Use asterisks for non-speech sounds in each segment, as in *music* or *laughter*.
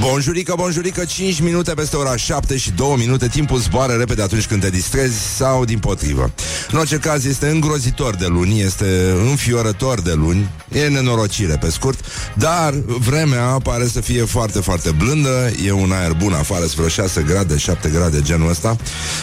Bonjurică, bonjurică, 5 minute peste ora 7 și 2 minute. Timpul zboară repede atunci când te distrezi Sau din potrivă. În orice caz este îngrozitor de luni Este înfiorător de luni. E nenorocire pe scurt. Dar vremea pare să fie foarte, foarte blândă. E un aer bun afară Spre 6 grade, 7 grade genul ăsta.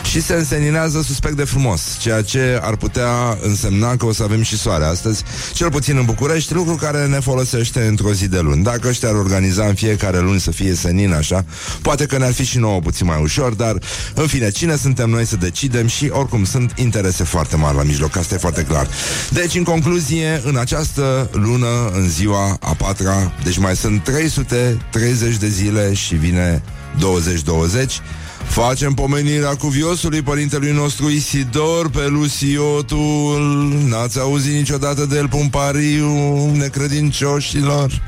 Și se înseninează suspect de frumos Ceea ce ar putea însemna Că o să avem și soare astăzi Cel puțin în București Lucru care ne folosește într-o zi de luni. Dacă ăștia ar organiza în fiecare luni să fie senin așa. Poate că ne-ar fi și nouă puțin mai ușor Dar, în fine, cine suntem noi să decidem Și oricum sunt interese foarte mari la mijloc Asta e foarte clar. Deci, în concluzie, în această lună În ziua a patra Deci mai sunt 330 de zile Și vine 2020 Facem pomenirea cuviosului părintelui nostru Isidor pe Lusiotul. N-ați auzit niciodată de el pumpariu necredincioșilor.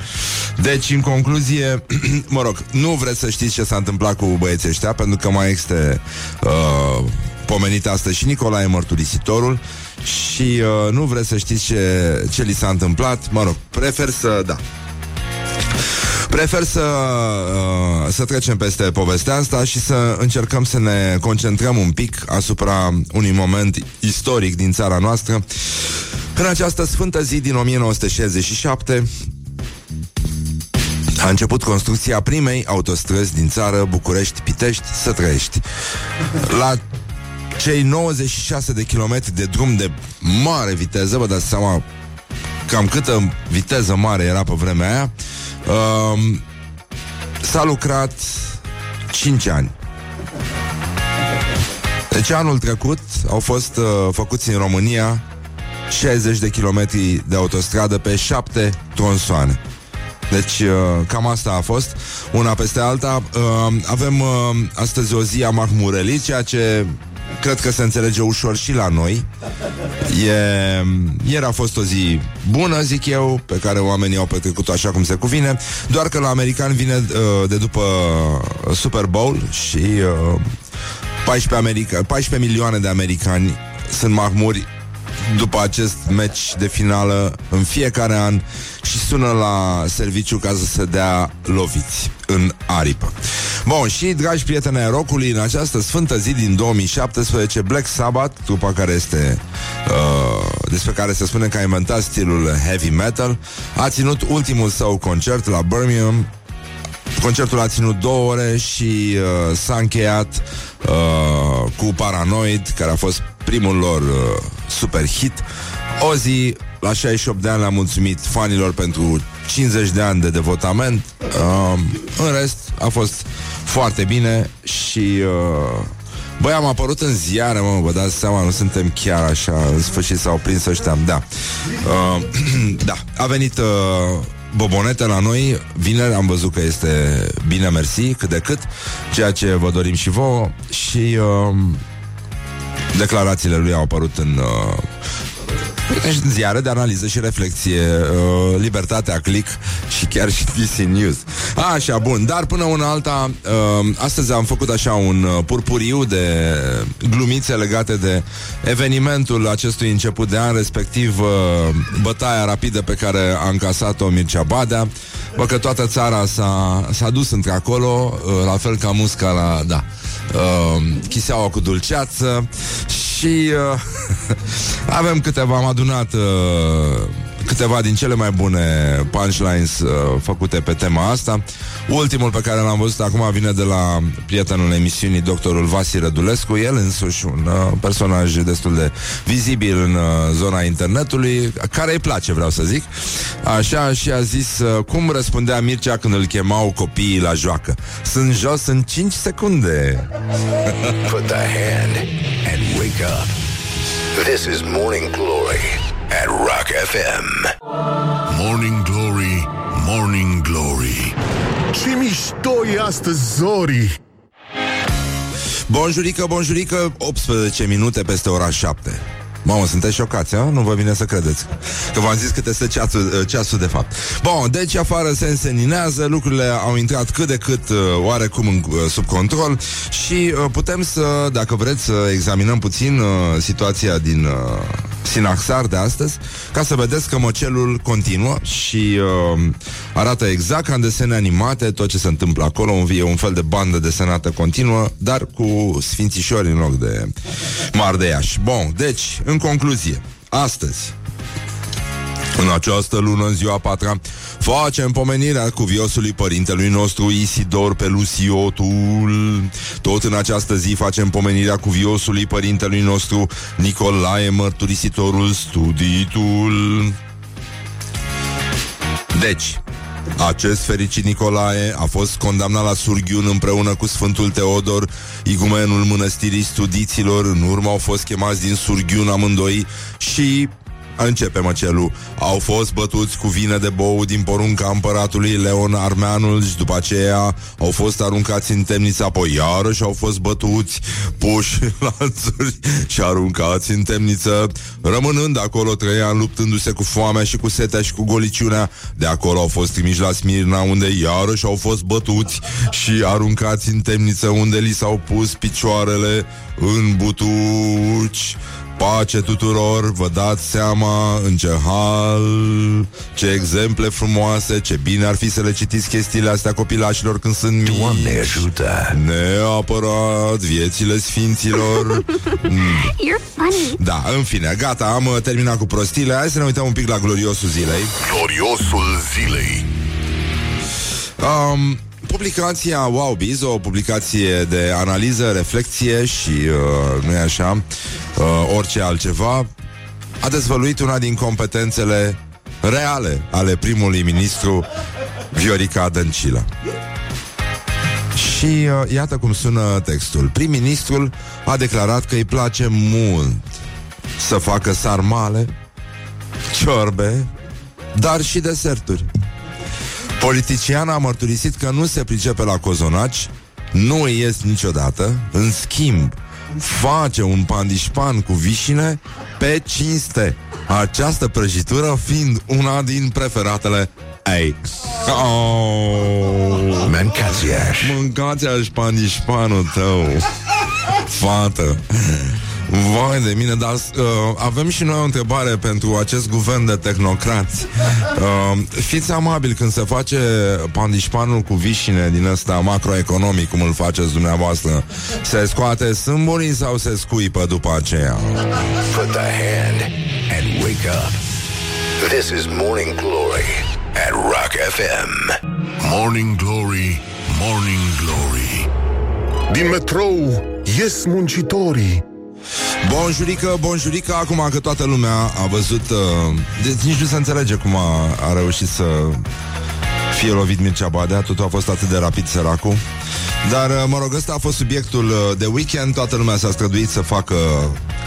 Deci, în concluzie *clears throat* Mă rog, nu vreți să știți ce s-a întâmplat cu băieții ăștia Pentru că mai este uh, pomenit astăzi și Nicolae Mărturisitorul. Și uh, nu vreți să știți ce, ce li s-a întâmplat. Mă rog, prefer să, da Prefer să, uh, să trecem peste povestea asta și să încercăm să ne concentrăm un pic asupra unui moment istoric din țara noastră. În această sfântă zi din 1967 a început construcția primei autostrăzi din țară, București-Pitești, să trăiești. La cei 96 de kilometri de drum de mare viteză, vă dați seama cam câtă viteză mare era pe vremea aia, uh, s-a lucrat 5 ani. Deci anul trecut au fost uh, făcuți în România 60 de kilometri de autostradă pe 7 tronsoane. Deci uh, cam asta a fost Una peste alta uh, Avem uh, astăzi o zi a Mahmurelii Ceea ce cred că se înțelege ușor și la noi e, Ieri a fost o zi bună, zic eu Pe care oamenii au petrecut așa cum se cuvine Doar că la american vine uh, de după Super Bowl Și uh, 14, America, 14 milioane de americani Sunt mahmuri după acest match de finală în fiecare an și sună la serviciu ca să se dea loviți în aripă. Bun, și dragi prieteni ai rocului, în această sfântă zi din 2017, Black Sabbath, trupa care este uh, despre care se spune că a inventat stilul heavy metal, a ținut ultimul său concert la Birmingham Concertul a ținut două ore și uh, s-a încheiat uh, cu Paranoid, care a fost primul lor uh, super hit. O zi, la 68 de ani, le-am mulțumit fanilor pentru 50 de ani de devotament. Uh, în rest, a fost foarte bine și... Uh, Băi, am apărut în ziare, mă, vă dați seama, nu suntem chiar așa, în sfârșit s-au prins ăștia, da. Uh, *clears throat* da, a venit uh, Bobonete la noi, vineri am văzut că este bine mersi, cât de cât, ceea ce vă dorim și vouă și uh, declarațiile lui au apărut în uh, în ziare de analiză și reflexie uh, Libertatea Click și chiar și DC News. Așa, bun, dar până una alta uh, Astăzi am făcut așa un uh, purpuriu de glumițe legate de evenimentul acestui început de an Respectiv uh, bătaia rapidă pe care a încasat-o Mircea Badea. Bă, că toată țara s-a, s-a dus între acolo uh, La fel ca musca la, da uh, Chiseaua cu dulceață Și uh, *laughs* avem câteva, am adunat uh, câteva din cele mai bune punchlines uh, făcute pe tema asta. Ultimul pe care l-am văzut acum vine de la prietenul emisiunii, doctorul Vasi Rădulescu, el însuși un uh, personaj destul de vizibil în uh, zona internetului, care îi place, vreau să zic. Așa, și a zis uh, cum răspundea Mircea când îl chemau copiii la joacă. Sunt jos în 5 secunde. Put the hand and wake up. This is Morning Glory at Rock FM. Morning Glory, Morning Glory. Ce mișto e astăzi, Zori! Bonjurică, bonjurică, 18 minute peste ora 7. Mamă, sunteți șocați, a? Nu vă vine să credeți Că v-am zis cât este ceasul, ceasul de fapt Bun, deci afară se înseninează Lucrurile au intrat cât de cât uh, Oarecum în, uh, sub control Și uh, putem să, dacă vreți Să examinăm puțin uh, situația din uh, Sinaxar de astăzi, ca să vedeți că măcelul continuă și uh, arată exact ca în desene animate tot ce se întâmplă acolo, un, e un fel de bandă desenată continuă, dar cu sfințișori în loc de mardeiași. Bun, deci, în concluzie, astăzi, în această lună, în ziua patra, facem pomenirea cuviosului părintelui nostru Isidor Pelusiotul. Tot în această zi facem pomenirea cuviosului părintelui nostru Nicolae Mărturisitorul Studitul. Deci, acest fericit Nicolae a fost condamnat la surghiun împreună cu Sfântul Teodor, igumenul mănăstirii studiților. În urmă au fost chemați din surghiun amândoi și Începe măcelul. Au fost bătuți cu vină de bou din porunca împăratului Leon Armeanul și după aceea au fost aruncați în temniță, apoi iarăși au fost bătuți, puși lanțuri și aruncați în temniță, rămânând acolo trei ani luptându-se cu foamea și cu setea și cu goliciunea. De acolo au fost trimiși la Smirna, unde iarăși au fost bătuți și aruncați în temniță, unde li s-au pus picioarele în butuci. Pace tuturor, vă dați seama în ce hal, ce exemple frumoase, ce bine ar fi să le citiți chestiile astea copilașilor când sunt mici. Doamne ajută! Neapărat, viețile sfinților. *laughs* You're funny. Da, în fine, gata, am uh, terminat cu prostile. Hai să ne uităm un pic la gloriosul zilei. Gloriosul zilei. Um, publicația Wowbiz, o publicație de analiză, reflexie și, uh, nu e așa, uh, orice altceva, a dezvăluit una din competențele reale ale primului ministru Viorica Dăncilă. Și uh, iată cum sună textul. Prim-ministrul a declarat că îi place mult să facă sarmale, ciorbe, dar și deserturi. Politiciana a mărturisit că nu se pricepe la cozonaci, nu îi ies niciodată, în schimb, face un pandișpan cu vișine pe cinste. Această prăjitură fiind una din preferatele ei. Oh. Mancațiaș. Mâncați aș pandișpanul tău Fată Vai de mine, dar uh, avem și noi o întrebare pentru acest guvern de tehnocrați. Uh, fiți amabil când se face pandișpanul cu vișine din ăsta macroeconomic, cum îl faceți dumneavoastră. Se scoate sâmburii sau se scuipă după aceea? Put the hand and wake up. This is Morning Glory at Rock FM. Morning Glory, Morning Glory. Din metrou ies muncitorii Bonjurică, bonjurică, acum că toată lumea a văzut uh, Deci nici nu se înțelege cum a, a reușit să fie lovit Mircea Badea. Totul a fost atât de rapid săracul. Dar, uh, mă rog, ăsta a fost subiectul uh, de weekend. Toată lumea s-a străduit să facă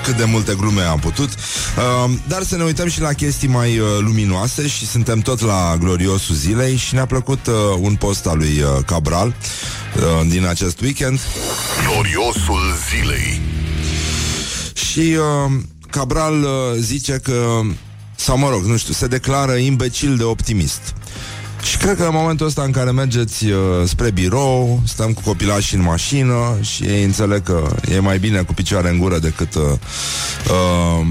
cât de multe glume a putut. Uh, Dar să ne uităm și la chestii mai uh, luminoase Și suntem tot la gloriosul zilei Și ne-a plăcut uh, un post al lui uh, Cabral uh, Din acest weekend. Gloriosul zilei. Și uh, Cabral uh, zice că sau mă rog, nu știu, se declară imbecil de optimist. Și cred că în momentul ăsta în care mergeți uh, spre birou, stăm cu copilașii în mașină și ei înțeleg că e mai bine cu picioare în gură decât uh, uh,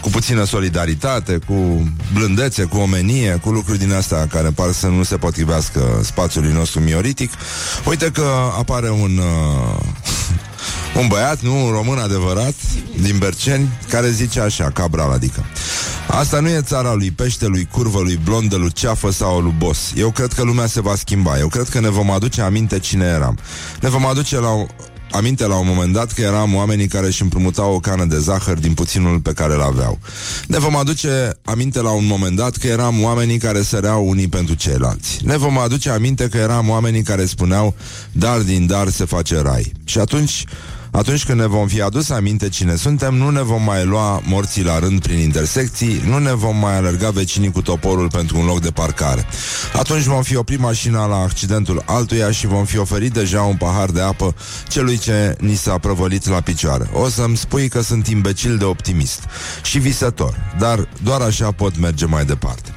cu puțină solidaritate, cu blândețe, cu omenie, cu lucruri din astea care par să nu se potrivească spațiului nostru mioritic. Uite că apare un... Uh, un băiat, nu, un român adevărat, din Berceni, care zice așa, Cabral, adică Asta nu e țara lui peștelui, curvălui, blondelui, ceafă sau lui bos. Eu cred că lumea se va schimba. Eu cred că ne vom aduce aminte cine eram. Ne vom aduce la aminte la un moment dat că eram oamenii care își împrumutau o cană de zahăr din puținul pe care îl aveau. Ne vom aduce aminte la un moment dat că eram oamenii care săreau unii pentru ceilalți. Ne vom aduce aminte că eram oamenii care spuneau dar din dar se face rai. Și atunci atunci când ne vom fi adus aminte cine suntem, nu ne vom mai lua morții la rând prin intersecții, nu ne vom mai alerga vecinii cu toporul pentru un loc de parcare. Atunci vom fi oprit mașina la accidentul altuia și vom fi oferit deja un pahar de apă celui ce ni s-a prăvălit la picioare. O să-mi spui că sunt imbecil de optimist și visător, dar doar așa pot merge mai departe.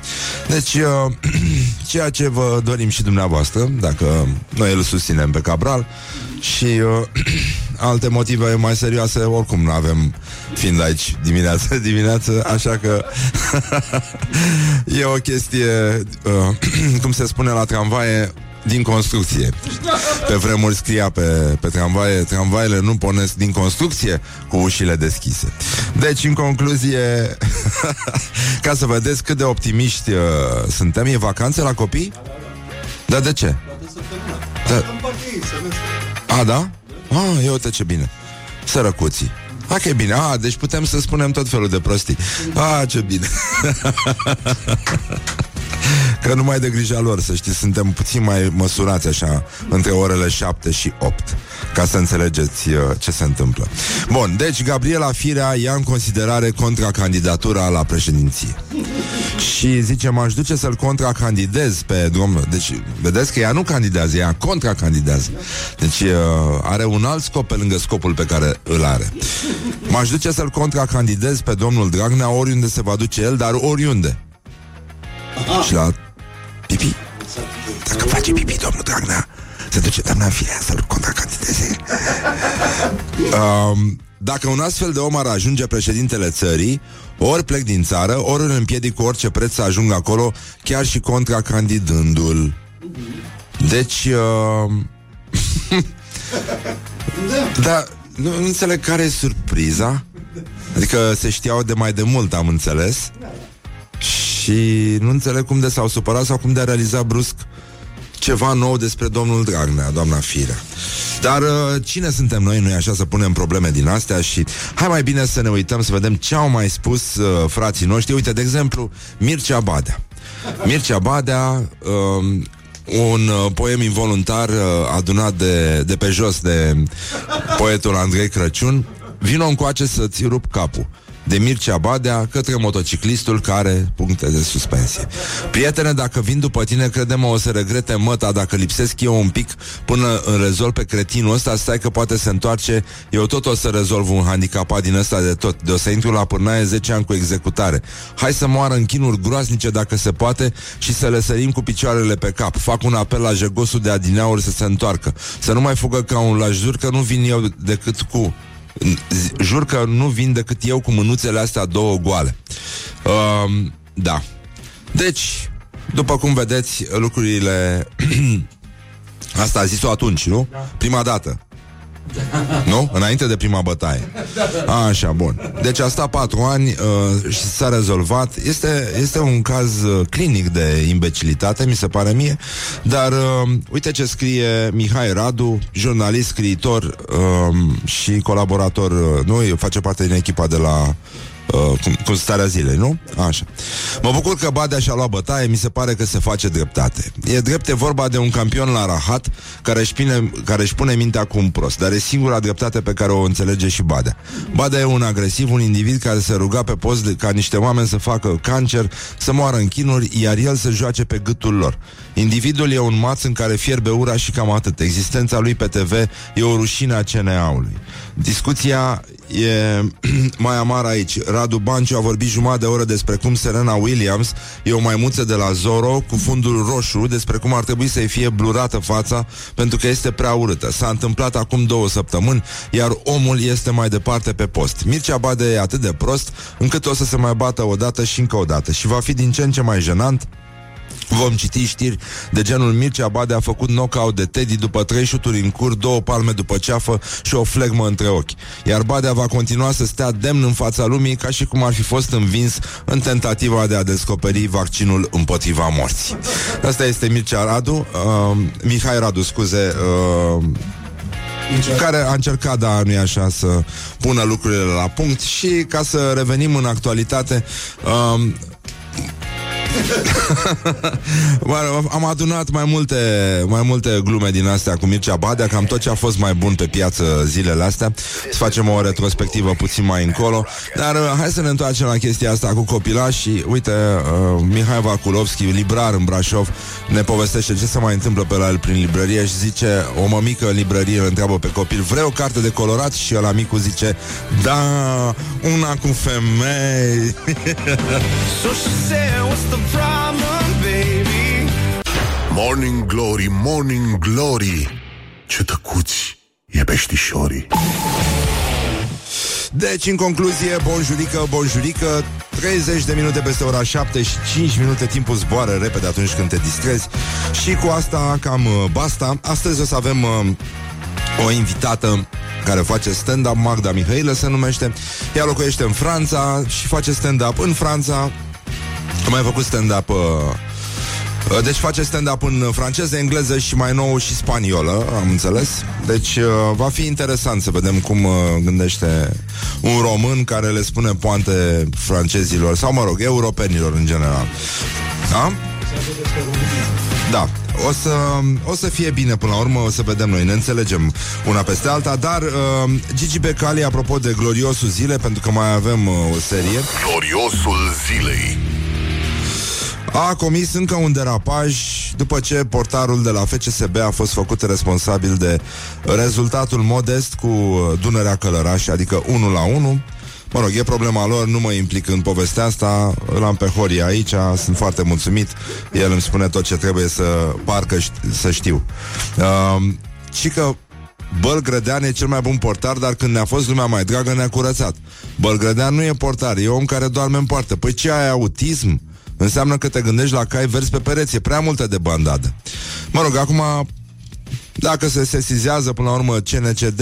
Deci, uh, *clears throat* ceea ce vă dorim și dumneavoastră, dacă noi îl susținem pe Cabral, și uh, *clears throat* alte motive mai serioase oricum nu avem fiind aici dimineață *laughs* dimineață, așa că *laughs* e o chestie, uh, *clears throat* cum se spune la tramvaie, din construcție. Pe vremuri scria pe, pe tramvaie, tramvaiele nu pornesc din construcție cu ușile deschise. Deci, în concluzie, *laughs* ca să vedeți cât de optimiști uh, suntem, e vacanțe la copii? Dar de ce? Da. A, da? A, eu uite ce bine. Sărăcuții. A, că e bine. A, deci putem să spunem tot felul de prostii. A, ce bine. *laughs* Că nu mai de grija lor, să știți, suntem puțin mai măsurați așa între orele 7 și 8 ca să înțelegeți uh, ce se întâmplă. Bun, deci Gabriela Firea ia în considerare contracandidatura la președinție. Și zice, m-aș duce să-l contracandidez pe domnul. Deci, vedeți că ea nu candidează, ea contracandidează. Deci uh, are un alt scop pe lângă scopul pe care îl are. M-aș duce să-l contracandidez pe domnul Dragnea oriunde se va duce el, dar oriunde. Aha. Și la pipi. Dacă face pipi, domnul Dragnea, se duce doamna Firea să-l contracandideze. um, dacă un astfel de om ar ajunge președintele țării, ori plec din țară, ori îl împiedic cu orice preț să ajung acolo, chiar și contracandidându-l. Deci... Uh... *laughs* da, nu, nu înțeleg care e surpriza. Adică se știau de mai de mult, am înțeles. Și nu înțeleg cum de s-au supărat sau cum de a realizat brusc ceva nou despre domnul Dragnea, doamna Firea. Dar uh, cine suntem noi, nu așa, să punem probleme din astea și hai mai bine să ne uităm să vedem ce au mai spus uh, frații noștri. Uite, de exemplu, Mircea Badea. Mircea Badea, uh, un uh, poem involuntar uh, adunat de, de pe jos de poetul Andrei Crăciun. Vino încoace să-ți rup capul de Mircea Badea către motociclistul care puncte de suspensie. Prietene, dacă vin după tine, crede-mă, o să regrete măta dacă lipsesc eu un pic până îl rezolv pe cretinul ăsta, stai că poate se întoarce, eu tot o să rezolv un handicapat din ăsta de tot, de o să intru la pârnaie 10 ani cu executare. Hai să moară în chinuri groaznice dacă se poate și să le sărim cu picioarele pe cap. Fac un apel la jegosul de adineauri să se întoarcă. Să nu mai fugă ca un lajdur, că nu vin eu decât cu Jur că nu vin decât eu cu mânuțele astea două goale. Uh, da. Deci, după cum vedeți, lucrurile... *clears throat* Asta a zis-o atunci, nu? Da. Prima dată. Nu? Înainte de prima bătaie. A, așa, bun. Deci a stat patru ani uh, și s-a rezolvat. Este, este un caz uh, clinic de imbecilitate, mi se pare mie, dar uh, uite ce scrie Mihai Radu, jurnalist, scriitor uh, și colaborator, uh, nu? Face parte din echipa de la uh, cum, cum starea zilei, nu? Așa. Mă bucur că Badea și-a luat bătaie, mi se pare că se face dreptate. E drept, e vorba de un campion la rahat care își, pune, care își pune mintea cu un prost, dar e singura dreptate pe care o înțelege și Badea. Badea e un agresiv, un individ care se ruga pe post de, ca niște oameni să facă cancer, să moară în chinuri, iar el să joace pe gâtul lor. Individul e un maț în care fierbe ura și cam atât. Existența lui pe TV e o rușine a CNA-ului. Discuția e *clears throat* mai amară aici. Radu Banciu a vorbit jumătate de oră despre cum Serena Williams e o maimuță de la Zoro cu fundul roșu, despre cum ar trebui să-i fie blurată fața pentru că este prea urâtă. S-a întâmplat acum două săptămâni, iar omul este mai departe pe post. Mircea Bade e atât de prost încât o să se mai bată o dată și încă o dată și va fi din ce în ce mai jenant Vom citi știri de genul Mircea Bade a făcut knockout de Teddy după trei șuturi în cur, două palme după ceafă și o flegmă între ochi. Iar Badea va continua să stea demn în fața lumii ca și cum ar fi fost învins în tentativa de a descoperi vaccinul împotriva morții. Asta este Mircea Radu, uh, Mihai Radu, scuze, uh, care a încercat, da, nu așa, să pună lucrurile la punct și ca să revenim în actualitate, uh, *laughs* Am adunat mai multe, mai multe glume din astea cu Mircea Badea, cam tot ce a fost mai bun pe piață zilele astea. Să facem o retrospectivă puțin mai încolo. Dar uh, hai să ne întoarcem la chestia asta cu copilași. Uite, uh, Mihai Vakulovski, librar în Brașov, ne povestește ce se mai întâmplă pe la el prin librărie și zice, o mămică în librărie îl întreabă pe copil, vrei o carte de colorat? Și ăla micu zice, da, una cu femei. *laughs* so she said, what's the problem, baby? Morning Glory, Morning Glory, ce tăcuți e pe peștișorii. Deci, în concluzie, bonjurică, bonjurică 30 de minute peste ora 7 și 5 minute Timpul zboară repede atunci când te distrezi Și cu asta cam uh, basta Astăzi o să avem uh, o invitată care face stand-up, Magda Mihailă se numește. Ea locuiește în Franța și face stand-up în Franța. A mai făcut stand-up uh, uh, deci face stand-up în franceză, engleză și mai nou și spaniolă, am înțeles. Deci uh, va fi interesant să vedem cum gândește un român care le spune poante francezilor, sau mă rog, europenilor în general. Da? Da. O să, o să fie bine până la urmă, o să vedem noi, ne înțelegem una peste alta, dar uh, Gigi Becali, apropo de gloriosul zile, pentru că mai avem uh, o serie. Gloriosul zilei. A comis încă un derapaj după ce portarul de la FCSB a fost făcut responsabil de rezultatul modest cu uh, Dunărea Călăraș, adică 1 la 1. Mă rog, e problema lor, nu mă implic în povestea asta Îl am pe Horia aici, sunt foarte mulțumit El îmi spune tot ce trebuie să parcă ști, să știu uh, Și că Bălgrădean e cel mai bun portar, dar când ne-a fost lumea mai dragă, ne-a curățat. Bălgrădean nu e portar, e om care doarme în poartă. Păi ce ai autism? Înseamnă că te gândești la cai verzi pe pereți, e prea multă de bandadă. Mă rog, acum, dacă se sesizează până la urmă CNCD,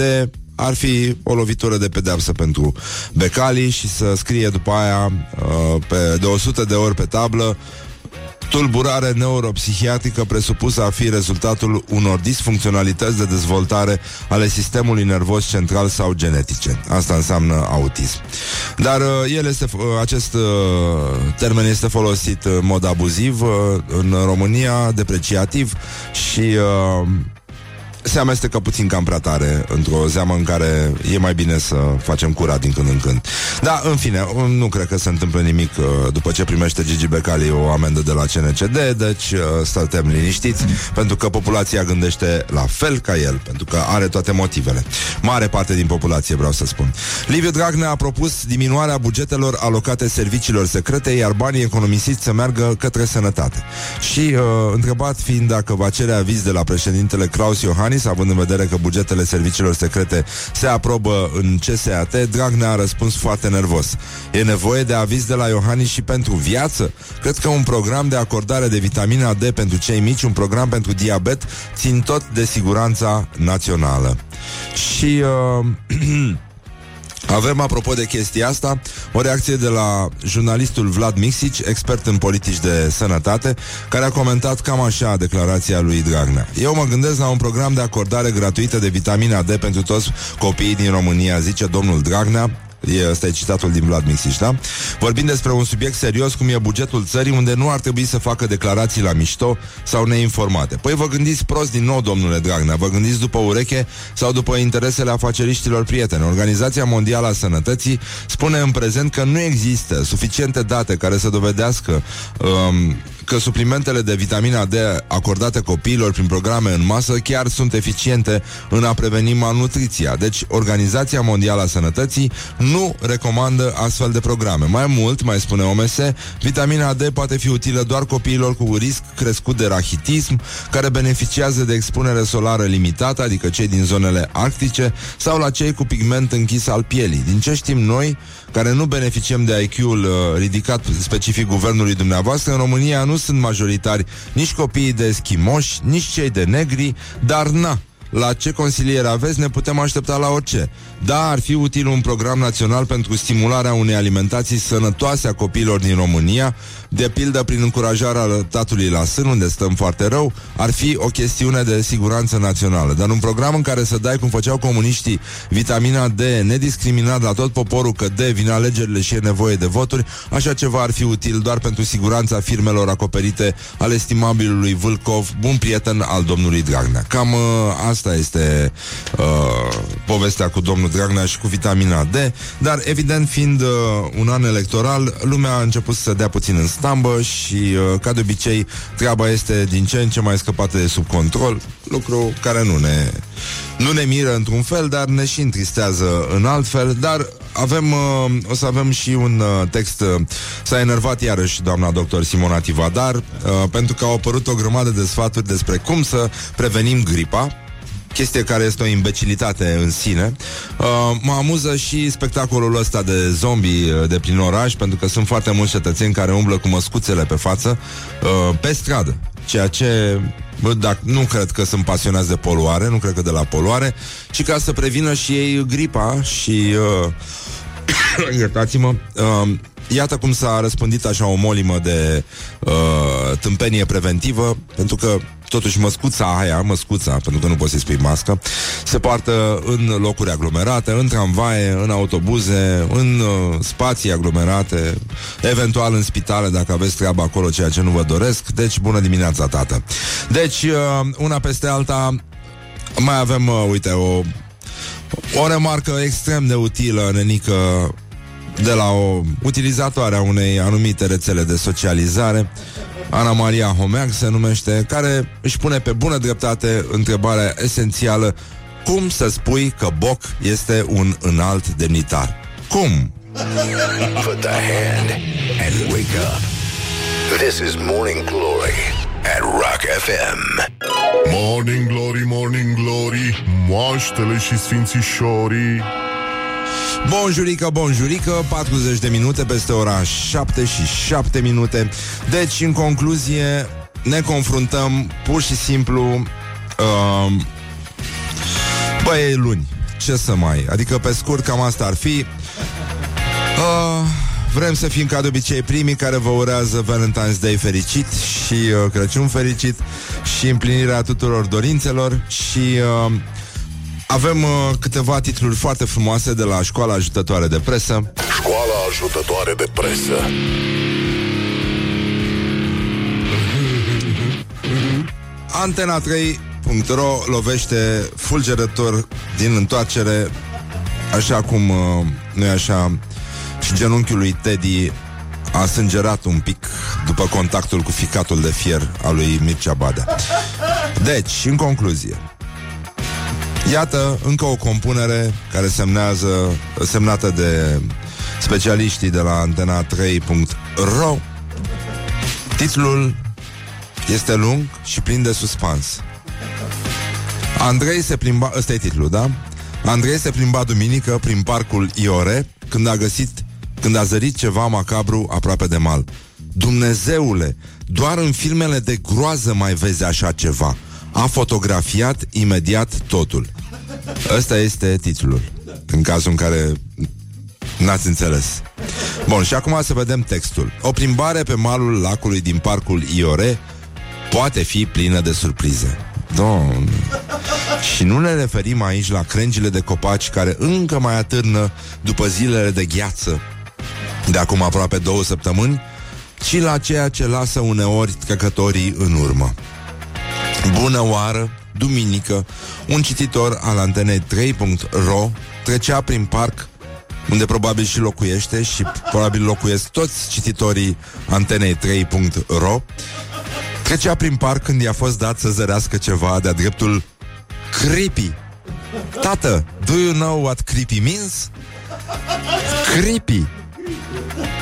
ar fi o lovitură de pedeapsă pentru Becali și să scrie după aia uh, pe, de 100 de ori pe tablă tulburare neuropsihiatrică presupusă a fi rezultatul unor disfuncționalități de dezvoltare ale sistemului nervos central sau genetice. Asta înseamnă autism. Dar uh, el este, uh, acest uh, termen este folosit în mod abuziv uh, în România, depreciativ și uh, se amestecă puțin cam prea tare într-o zeamă în care e mai bine să facem curat din când în când. Da, în fine, nu cred că se întâmplă nimic uh, după ce primește Gigi Becali o amendă de la CNCD, deci uh, stătem liniștiți, pentru că populația gândește la fel ca el, pentru că are toate motivele. Mare parte din populație, vreau să spun. Liviu Dragnea a propus diminuarea bugetelor alocate serviciilor secrete, iar banii economisiți să meargă către sănătate. Și uh, întrebat fiind dacă va cere aviz de la președintele Claus Iohannis, Iohannis, având în vedere că bugetele serviciilor secrete se aprobă în CSAT, Dragnea a răspuns foarte nervos. E nevoie de aviz de la Iohannis și pentru viață? Cred că un program de acordare de vitamina D pentru cei mici, un program pentru diabet, țin tot de siguranța națională. Și... Uh, *clears throat* Avem, apropo de chestia asta, o reacție de la jurnalistul Vlad Mixici, expert în politici de sănătate, care a comentat cam așa declarația lui Dragnea. Eu mă gândesc la un program de acordare gratuită de vitamina D pentru toți copiii din România, zice domnul Dragnea, E, ăsta e citatul din Vlad Mixiș, da? Vorbim despre un subiect serios cum e bugetul țării unde nu ar trebui să facă declarații la mișto sau neinformate. Păi vă gândiți prost din nou, domnule Dragnea, vă gândiți după ureche sau după interesele afaceriștilor prieteni. Organizația Mondială a Sănătății spune în prezent că nu există suficiente date care să dovedească um, că suplimentele de vitamina D acordate copiilor prin programe în masă chiar sunt eficiente în a preveni malnutriția. Deci, Organizația Mondială a Sănătății nu recomandă astfel de programe. Mai mult, mai spune OMS, vitamina D poate fi utilă doar copiilor cu risc crescut de rachitism, care beneficiază de expunere solară limitată, adică cei din zonele arctice, sau la cei cu pigment închis al pielii. Din ce știm noi, care nu beneficiem de IQ-ul uh, ridicat specific guvernului dumneavoastră, în România nu sunt majoritari nici copiii de eschimoși, nici cei de negri, dar na, la ce consiliere aveți, ne putem aștepta la orice. Da, ar fi util un program național pentru stimularea unei alimentații sănătoase a copiilor din România, de pildă prin încurajarea tatului la sân, unde stăm foarte rău, ar fi o chestiune de siguranță națională. Dar un program în care să dai, cum făceau comuniștii, vitamina D nediscriminat la tot poporul că D vine alegerile și e nevoie de voturi, așa ceva ar fi util doar pentru siguranța firmelor acoperite al estimabilului Vâlcov, bun prieten al domnului Dragnea. Cam uh, asta este uh, povestea cu domnul Dragnea și cu vitamina D, dar evident fiind uh, un an electoral, lumea a început să dea puțin în stambă și, uh, ca de obicei, treaba este din ce în ce mai scăpată de sub control, lucru care nu ne, nu ne miră într-un fel, dar ne și întristează în alt fel, dar avem, uh, o să avem și un uh, text, uh, s-a enervat iarăși doamna doctor Simona Tivadar, uh, pentru că au apărut o grămadă de sfaturi despre cum să prevenim gripa, chestie care este o imbecilitate în sine. Uh, mă amuză și spectacolul ăsta de zombie uh, de prin oraș, pentru că sunt foarte mulți cetățeni care umblă cu măscuțele pe față uh, pe stradă. Ceea ce Bă, dacă, nu cred că sunt pasionați de poluare, nu cred că de la poluare, ci ca să prevină și ei gripa și uh, *coughs* iertați-mă, uh, iată cum s-a răspândit așa o molimă de uh, tâmpenie preventivă, pentru că totuși măscuța aia, măscuța, pentru că nu poți să-i spui mască, se poartă în locuri aglomerate, în tramvaie, în autobuze, în uh, spații aglomerate, eventual în spitale, dacă aveți treaba acolo, ceea ce nu vă doresc. Deci, bună dimineața, tată! Deci, uh, una peste alta, mai avem, uh, uite, o o remarcă extrem de utilă, nenică, de la o utilizatoare a unei anumite rețele de socializare, Ana Maria Homeag se numește, care își pune pe bună dreptate întrebarea esențială cum să spui că Boc este un înalt demnitar? Cum? Put the hand and wake up. This is Morning Glory at Rock FM. Morning Glory, Morning Glory Moaștele și sfințișorii Bonjurică, bonjurică, 40 de minute peste ora 7 și 7 minute. Deci, în concluzie, ne confruntăm pur și simplu uh, Băi, luni. Ce să mai... Adică, pe scurt, cam asta ar fi. Uh, Vrem să fim ca de obicei primii care vă urează Valentine's Day fericit și uh, Crăciun fericit și împlinirea tuturor dorințelor și uh, avem uh, câteva titluri foarte frumoase de la Școala Ajutătoare de Presă. Școala Ajutătoare de Presă. Antena 3.ro lovește fulgerător din întoarcere, așa cum, uh, nu așa, și genunchiul lui Teddy a sângerat un pic după contactul cu ficatul de fier al lui Mircea Badea. Deci, în concluzie, Iată încă o compunere care semnează, semnată de specialiștii de la antena3.ro. Titlul este lung și plin de suspans. Andrei se plimba, ăsta e titlul, da? Andrei se plimba duminică prin parcul Iore când a găsit, când a zărit ceva macabru aproape de mal. Dumnezeule, doar în filmele de groază mai vezi așa ceva. A fotografiat imediat totul. Ăsta este titlul. În cazul în care N-ați înțeles. Bun, și acum să vedem textul. O plimbare pe malul lacului din parcul Iore poate fi plină de surprize. Domn. Și nu ne referim aici la crengile de copaci care încă mai atârnă după zilele de gheață de acum aproape două săptămâni, ci la ceea ce lasă uneori trecătorii în urmă. Bună oară, duminică, un cititor al antenei 3.ro trecea prin parc unde probabil și locuiește și probabil locuiesc toți cititorii antenei 3.ro trecea prin parc când i-a fost dat să zărească ceva de-a dreptul creepy. Tată, do you know what creepy means? Creepy.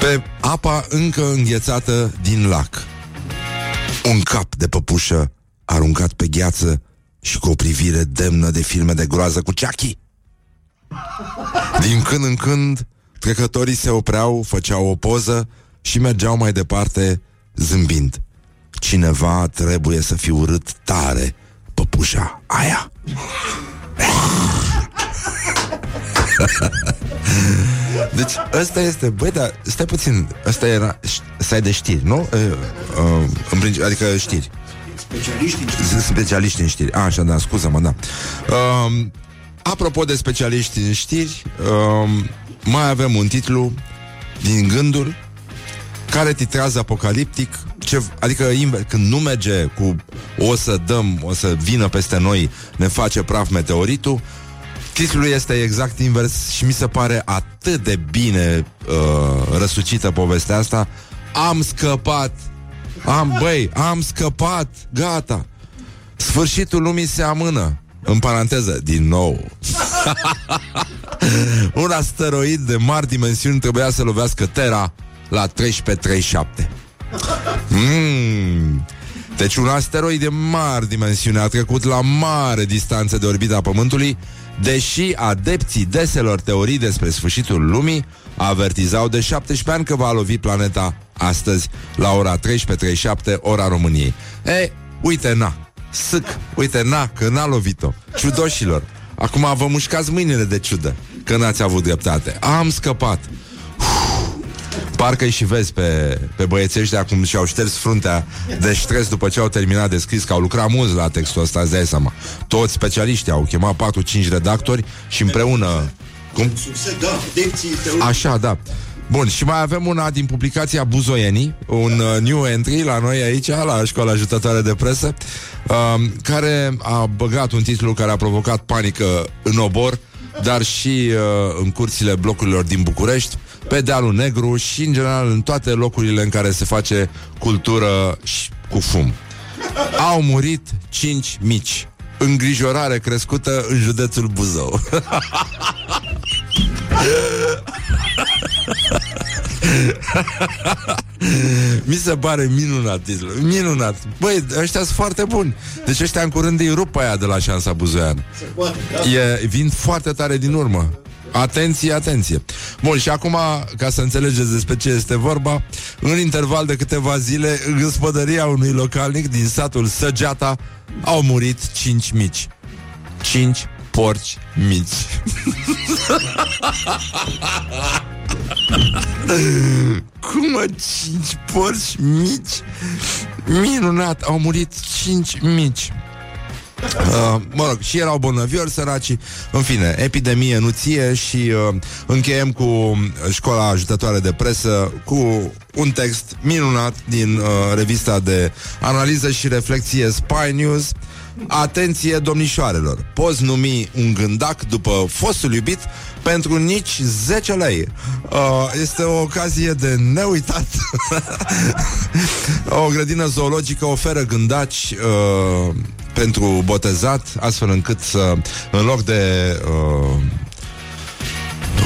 Pe apa încă înghețată din lac. Un cap de păpușă aruncat pe gheață și cu o privire demnă de filme de groază cu Chucky. Din când în când, trecătorii se opreau, făceau o poză și mergeau mai departe zâmbind. Cineva trebuie să fi urât tare păpușa aia. *laughs* Deci ăsta este, băi, dar stai puțin, ăsta era, stai de știri, nu? Uh, uh, în principiu, adică știri. Specialiști în știri. Specialiști în știri. A, așa, da, scuză-mă, da. Uh, apropo de specialiști în știri, uh, mai avem un titlu din gândul care titrează apocaliptic, ce, adică când nu merge cu o să dăm, o să vină peste noi, ne face praf meteoritul, titlul este exact invers și mi se pare atât de bine uh, răsucită povestea asta. Am scăpat am, băi, am scăpat, gata. Sfârșitul lumii se amână. În paranteză, din nou. *laughs* Un asteroid de mari dimensiuni trebuia să lovească Terra la 1337. Mm. Deci un asteroid de mari dimensiune a trecut la mare distanță de orbita Pământului, deși adepții deselor teorii despre sfârșitul lumii avertizau de 17 ani că va lovi planeta astăzi la ora 13.37, ora României. E, uite, na, sâc, uite, na, că n-a lovit-o. Ciudoșilor, acum vă mușcați mâinile de ciudă că n-ați avut dreptate. Am scăpat. Parcă-i și vezi pe, pe băieții ăștia acum și-au șters fruntea de stres după ce au terminat de scris, că au lucrat mult la textul ăsta, îți dai seama. Toți specialiștii au chemat 4-5 redactori și împreună... Cum? Da, Așa, da. Bun, și mai avem una din publicația Buzoienii, un uh, new entry la noi aici, la școala ajutătoare de presă, uh, care a băgat un titlu care a provocat panică în obor, dar și uh, în curțile blocurilor din București, pe dealul negru și, în general, în toate locurile în care se face cultură și cu fum. Au murit cinci mici. Îngrijorare crescută în județul Buzău. *laughs* Mi se pare minunat titlul Minunat. Băi, ăștia sunt foarte buni. Deci ăștia în curând îi rup pe aia de la șansa Buzoian e, Vin foarte tare din urmă Atenție, atenție. Bun, și acum, ca să înțelegeți despre ce este vorba În interval de câteva zile În gospodăria unui localnic Din satul Săgeata Au murit cinci mici. Cinci porci mici. *laughs* Cum mă, cinci porci mici? Minunat, au murit cinci mici Uh, mă rog, și erau bolnăviori săracii În fine, epidemie nuție Și uh, încheiem cu Școala ajutătoare de presă Cu un text minunat Din uh, revista de analiză și reflexie Spy News Atenție domnișoarelor Poți numi un gândac după fostul iubit pentru nici 10 lei. Uh, este o ocazie de neuitat. *laughs* o grădină zoologică oferă gândaci uh, pentru botezat, astfel încât să, în loc de uh,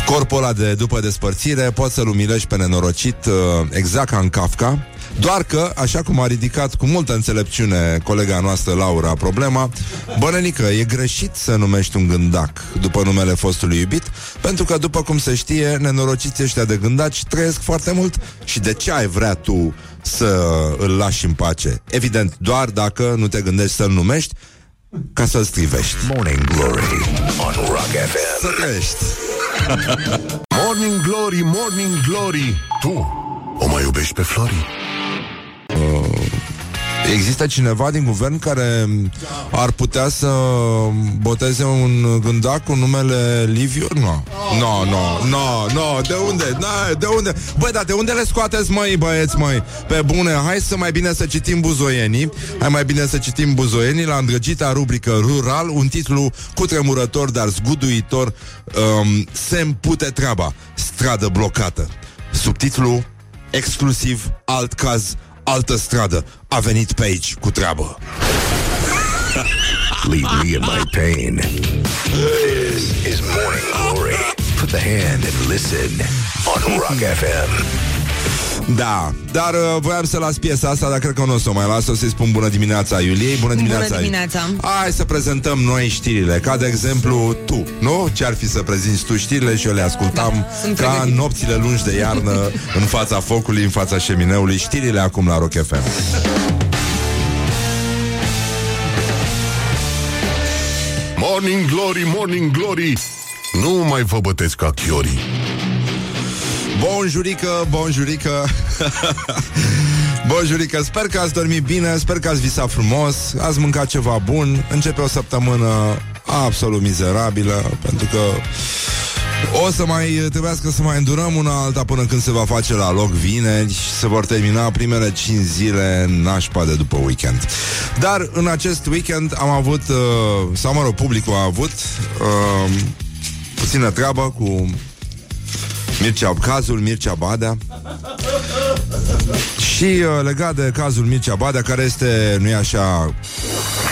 corpul ăla de după despărțire, poți să-l umilești pe nenorocit uh, exact ca în Kafka. Doar că, așa cum a ridicat cu multă înțelepciune colega noastră Laura problema, bănenică, e greșit să numești un gândac după numele fostului iubit, pentru că, după cum se știe, nenorociții ăștia de gândaci trăiesc foarte mult și de ce ai vrea tu să îl lași în pace? Evident, doar dacă nu te gândești să-l numești ca să-l strivești. Morning Glory on Rock FM. Să trăiești. Morning Glory, Morning Glory Tu o mai iubești pe Flori? Există cineva din guvern care ar putea să boteze un gândac cu numele Liviu? Nu. Nu, nu, nu, nu. De unde? Na, de unde? Băi, dar de unde le scoateți, măi, băieți, măi? Pe bune, hai să mai bine să citim buzoienii. Hai mai bine să citim buzoienii la îndrăgita rubrică Rural, un titlu cutremurător, dar zguduitor. Um, se împute treaba. Stradă blocată. Subtitlu exclusiv alt caz altă stradă. A venit pe aici cu treabă. Leave me in my pain. This is Morning Glory. Put the hand and listen on Rock FM. Da, dar uh, voiam să las piesa asta, dar cred că nu o să o mai las. O să-i spun bună dimineața Iuliei. Bună dimineața. Bună dimineața. Hai să prezentăm noi știrile. Ca de exemplu tu, nu? Ce-ar fi să prezinți tu știrile și eu le ascultam Da, sunt ca pregătit. în nopțile lungi de iarnă în fața focului, în fața șemineului. Știrile acum la Rock FM. Morning Glory, Morning Glory Nu mai vă bătesc ca chiorii Bonjurică, bonjurică *laughs* Bonjurică, sper că ați dormit bine Sper că ați visat frumos Ați mâncat ceva bun Începe o săptămână absolut mizerabilă Pentru că o să mai trebuiască să mai îndurăm una alta până când se va face la loc vineri și se vor termina primele 5 zile nașpa de după weekend. Dar în acest weekend am avut, uh, sau mă rog, publicul a avut uh, puțină treabă cu Mircea, cazul Mircea Badea și uh, legat de cazul Mircea Badea, care este, nu-i așa,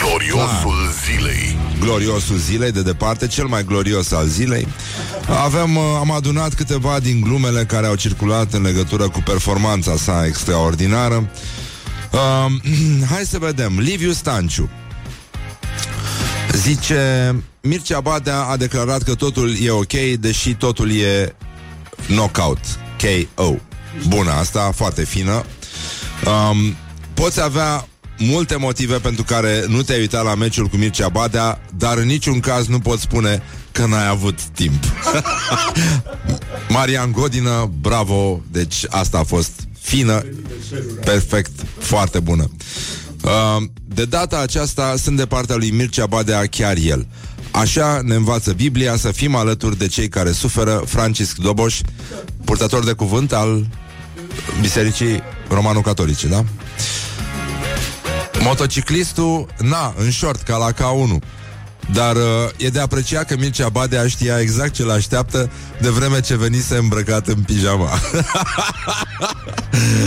Gloriosul zilei gloriosul zilei, de departe, cel mai glorios al zilei. Avem, uh, am adunat câteva din glumele care au circulat în legătură cu performanța sa extraordinară. Uh, *clears throat* hai să vedem. Liviu Stanciu. Zice, Mircea Badea a declarat că totul e ok, deși totul e knockout. K.O. Bună, asta foarte fină. Um, poți avea multe motive pentru care nu te-ai uitat la meciul cu Mircea Badea, dar în niciun caz nu poți spune că n-ai avut timp. *laughs* Marian Godină, bravo, deci asta a fost fină, perfect, foarte bună. Uh, de data aceasta sunt de partea lui Mircea Badea chiar el. Așa ne învață Biblia să fim alături de cei care suferă Francisc Doboș, purtător de cuvânt al Bisericii Romano-Catolice, da? Motociclistul, na, în short, ca la K1 dar uh, e de apreciat că Mircea Badea știa exact ce l-așteaptă De vreme ce venise îmbrăcat în pijama. *laughs*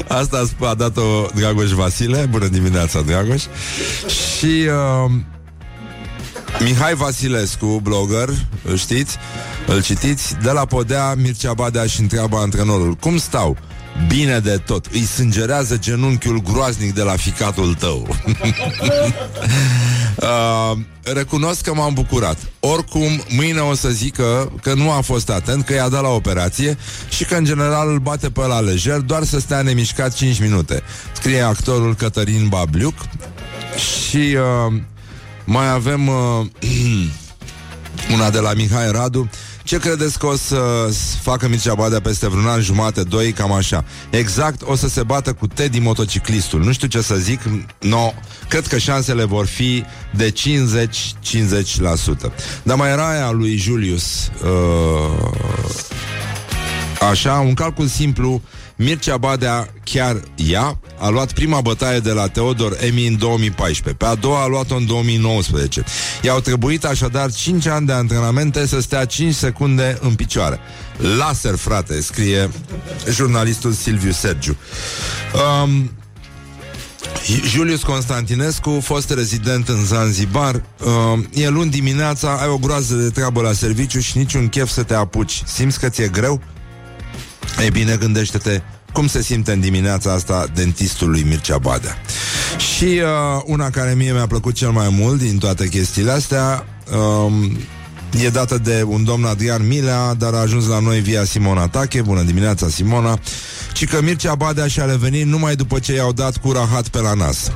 Asta a dat-o Dragoș Vasile. Bună dimineața, Dragoș. Și uh, Mihai Vasilescu, blogger, îl știți? Îl citiți? De la Podea, Mircea Badea și întreabă antrenorul Cum stau? Bine de tot Îi sângerează genunchiul groaznic de la ficatul tău *laughs* uh, Recunosc că m-am bucurat Oricum, mâine o să zică Că nu a fost atent, că i-a dat la operație Și că în general îl bate pe la lejer Doar să stea nemișcat 5 minute Scrie actorul Cătărin Babliuc Și uh, Mai avem uh, *clears throat* Una de la Mihai Radu ce credeți că o să facă Mircea Badea peste vreun an jumate, doi, cam așa? Exact, o să se bată cu Teddy motociclistul. Nu știu ce să zic, no, cred că șansele vor fi de 50-50%. Dar mai era aia lui Julius, uh, așa, un calcul simplu, Mircea Badea chiar ea a luat prima bătaie de la Teodor Emi în 2014. Pe a doua a luat-o în 2019. I-au trebuit așadar 5 ani de antrenamente să stea 5 secunde în picioare. Laser, frate, scrie jurnalistul Silviu Sergiu. Um, Julius Constantinescu, fost rezident în Zanzibar uh, E luni dimineața, ai o groază de treabă la serviciu Și niciun chef să te apuci Simți că ți-e greu? E bine, gândește-te cum se simte în dimineața asta dentistul lui Mircea Badea. Și uh, una care mie mi-a plăcut cel mai mult din toate chestiile astea um, e dată de un domn Adrian Milea, dar a ajuns la noi via Simona Tache. Bună dimineața, Simona! Și că Mircea Badea și-a revenit numai după ce i-au dat cu rahat pe la nas.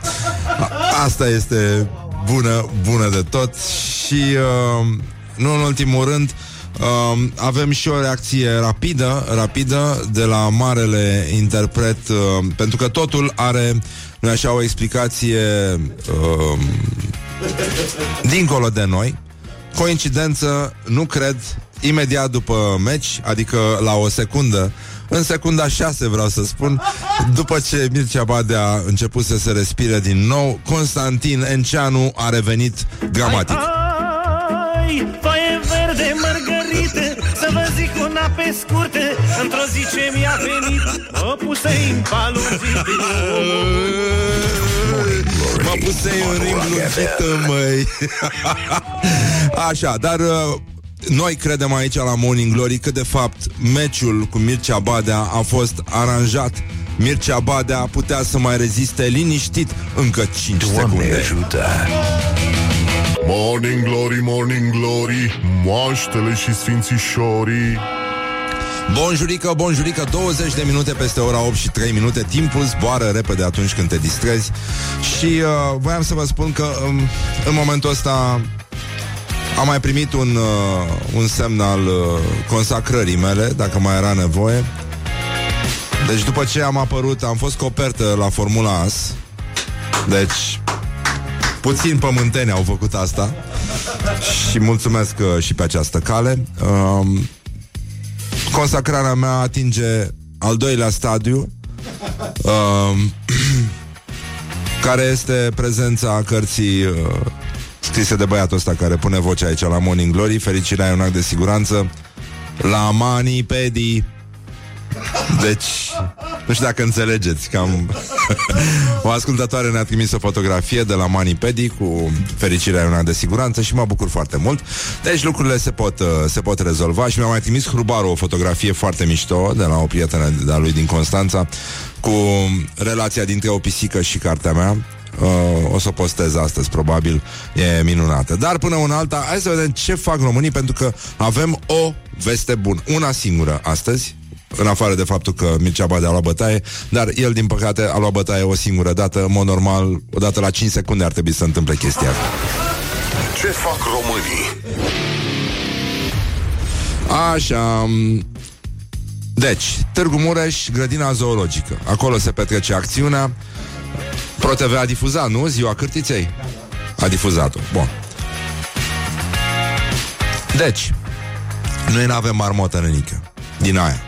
A- asta este bună, bună de tot și uh, nu în ultimul rând uh, Uh, avem și o reacție rapidă, rapidă de la marele interpret, uh, pentru că totul are, nu așa, o explicație uh, dincolo de noi. Coincidență, nu cred, imediat după meci, adică la o secundă, în secunda 6 vreau să spun, după ce Mircea Badea a început să se respire din nou, Constantin Enceanu a revenit dramatic. Ai, verde, vă zic una pe scurte Într-o zi ce mi-a venit Mă pusei în palungit Mă pusei în ring lungită, măi *laughs* Așa, dar uh, noi credem aici la Morning Glory că de fapt meciul cu Mircea Badea a fost aranjat Mircea Badea putea să mai reziste liniștit încă 5 Doamne secunde. Ajută. Morning Glory, Morning Glory Moaștele și sfințișorii Bonjurică, bonjurică, 20 de minute peste ora 8 și 3 minute Timpul zboară repede atunci când te distrezi Și uh, voiam să vă spun că um, în momentul ăsta am mai primit un, uh, un semn al uh, consacrării mele, dacă mai era nevoie. Deci după ce am apărut, am fost copertă la Formula AS. Deci Puțin pământeni au făcut asta Și mulțumesc uh, și pe această cale um, Consacrarea mea atinge al doilea stadiu um, *clears throat* Care este prezența cărții uh, Scrise de băiatul ăsta care pune vocea aici la Morning Glory. Fericirea e un act de siguranță. La Mani Pedi Deci Nu știu dacă înțelegeți cam... *laughs* O ascultătoare ne-a trimis o fotografie de la Manipedi cu fericirea una de siguranță și mă bucur foarte mult. Deci lucrurile se pot, uh, se pot rezolva și mi-a mai trimis Hrubaru o fotografie foarte mișto de la o prietenă de-a lui din Constanța cu relația dintre o pisică și cartea mea. Uh, o să o postez astăzi, probabil E minunată Dar până una alta, hai să vedem ce fac românii Pentru că avem o veste bună Una singură astăzi în afară de faptul că Mircea Badea a luat bătaie, dar el, din păcate, a luat bătaie o singură dată, în mod normal, o dată la 5 secunde ar trebui să întâmple chestia asta. Ce fac românii? Așa, deci, Târgu Mureș, grădina zoologică. Acolo se petrece acțiunea. ProTV a difuzat, nu? Ziua cârtiței? A difuzat-o. Bun. Deci, noi nu avem marmotă nenică. Din aia.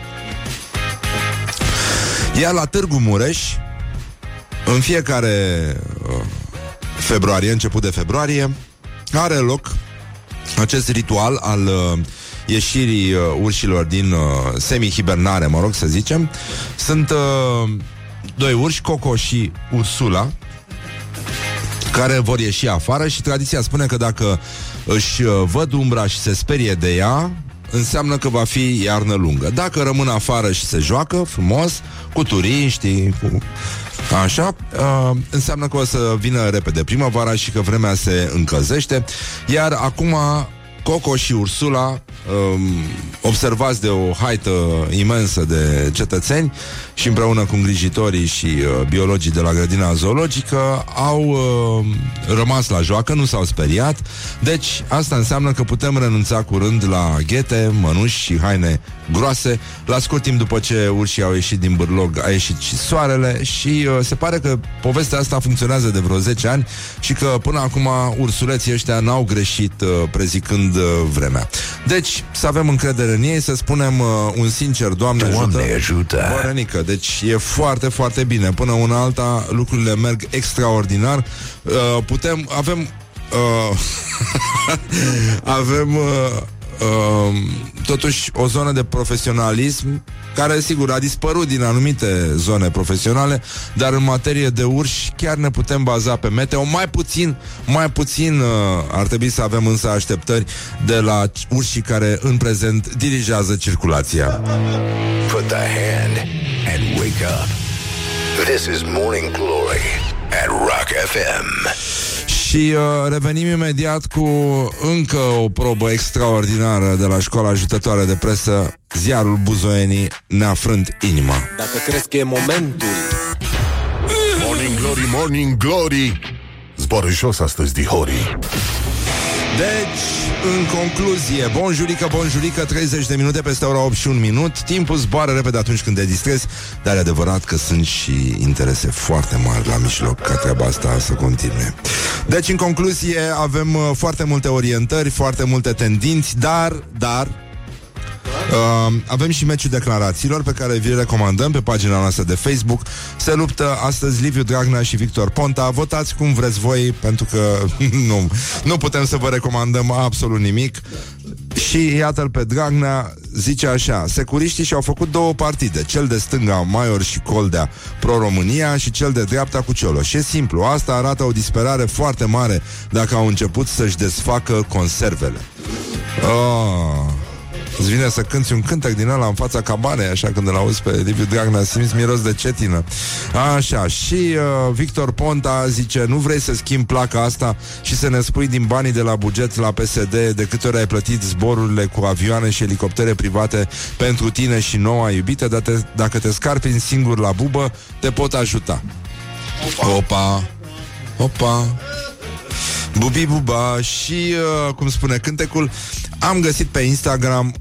Iar la Târgu Mureș, în fiecare uh, februarie, început de februarie, are loc acest ritual al uh, ieșirii uh, urșilor din uh, semi-hibernare, mă rog să zicem. Sunt uh, doi urși, Coco și Ursula, care vor ieși afară și tradiția spune că dacă își uh, văd umbra și se sperie de ea, înseamnă că va fi iarnă lungă. Dacă rămân afară și se joacă frumos, cu turiștii, cu... Așa, uh, înseamnă că o să vină repede primăvara și că vremea se încălzește. Iar acum Coco și Ursula, um, observați de o haită imensă de cetățeni și împreună cu îngrijitorii și uh, biologii de la grădina zoologică, au uh, rămas la joacă, nu s-au speriat. Deci, asta înseamnă că putem renunța curând la ghete, mănuși și haine groase. La scurt timp după ce urșii au ieșit din bârlog, a ieșit și soarele și uh, se pare că povestea asta funcționează de vreo 10 ani și că până acum ursuleții ăștia n-au greșit uh, prezicând uh, vremea. Deci, să avem încredere în ei, să spunem uh, un sincer Doamne, Doamne ajută. ajută. Bărănică, deci e foarte, foarte bine. Până una alta, lucrurile merg extraordinar. Uh, putem, avem... Uh, *laughs* avem... Uh, uh, totuși o zonă de profesionalism care, sigur, a dispărut din anumite zone profesionale, dar în materie de urși chiar ne putem baza pe meteo. Mai puțin, mai puțin uh, ar trebui să avem însă așteptări de la urșii care în prezent dirigează circulația. Put the hand and wake up. This is Morning Glory at Rock FM. Și uh, revenim imediat cu încă o probă extraordinară de la școala ajutătoare de presă, ziarul Buzoenii ne-a frânt inima. Dacă crezi că e momentul Morning Glory, Morning Glory Zboară jos astăzi, dihorii Deci, în concluzie, bonjurică, bonjurică, 30 de minute peste ora 8 și 1 minut. Timpul zboară repede atunci când te distrezi, dar e adevărat că sunt și interese foarte mari la mijloc ca treaba asta să continue. Deci, în concluzie, avem uh, foarte multe orientări, foarte multe tendinți, dar, dar, Uh, avem și meciul declarațiilor pe care vi recomandăm pe pagina noastră de Facebook. Se luptă astăzi Liviu Dragnea și Victor Ponta. Votați cum vreți voi, pentru că *laughs* nu, nu putem să vă recomandăm absolut nimic. Și iată-l pe Dragnea, zice așa Securiștii și-au făcut două partide Cel de stânga, Maior și Coldea Pro-România și cel de dreapta cu Cioloș Și e simplu, asta arată o disperare foarte mare Dacă au început să-și desfacă conservele oh. Îți vine să cânti un cântec din ăla în fața cabanei, așa când îl auzi pe Liviu Dragnea, simți miros de cetină. Așa, și uh, Victor Ponta zice, nu vrei să schimbi placa asta și să ne spui din banii de la buget la PSD de câte ori ai plătit zborurile cu avioane și elicoptere private pentru tine și noua iubită, dar te, dacă te scarpi singur la bubă, te pot ajuta. Opa! Opa! Bubi buba și, uh, cum spune cântecul, am găsit pe Instagram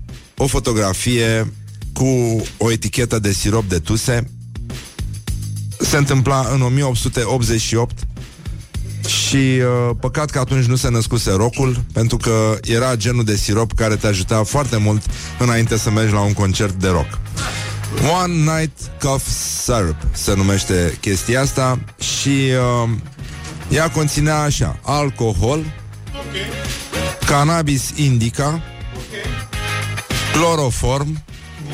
o fotografie cu o etichetă de sirop de tuse. Se întâmpla în 1888 și uh, păcat că atunci nu se născuse rocul, pentru că era genul de sirop care te ajuta foarte mult înainte să mergi la un concert de rock. One Night Cough Syrup se numește chestia asta și uh, ea conținea așa, alcohol, okay. cannabis indica, okay. Cloroform,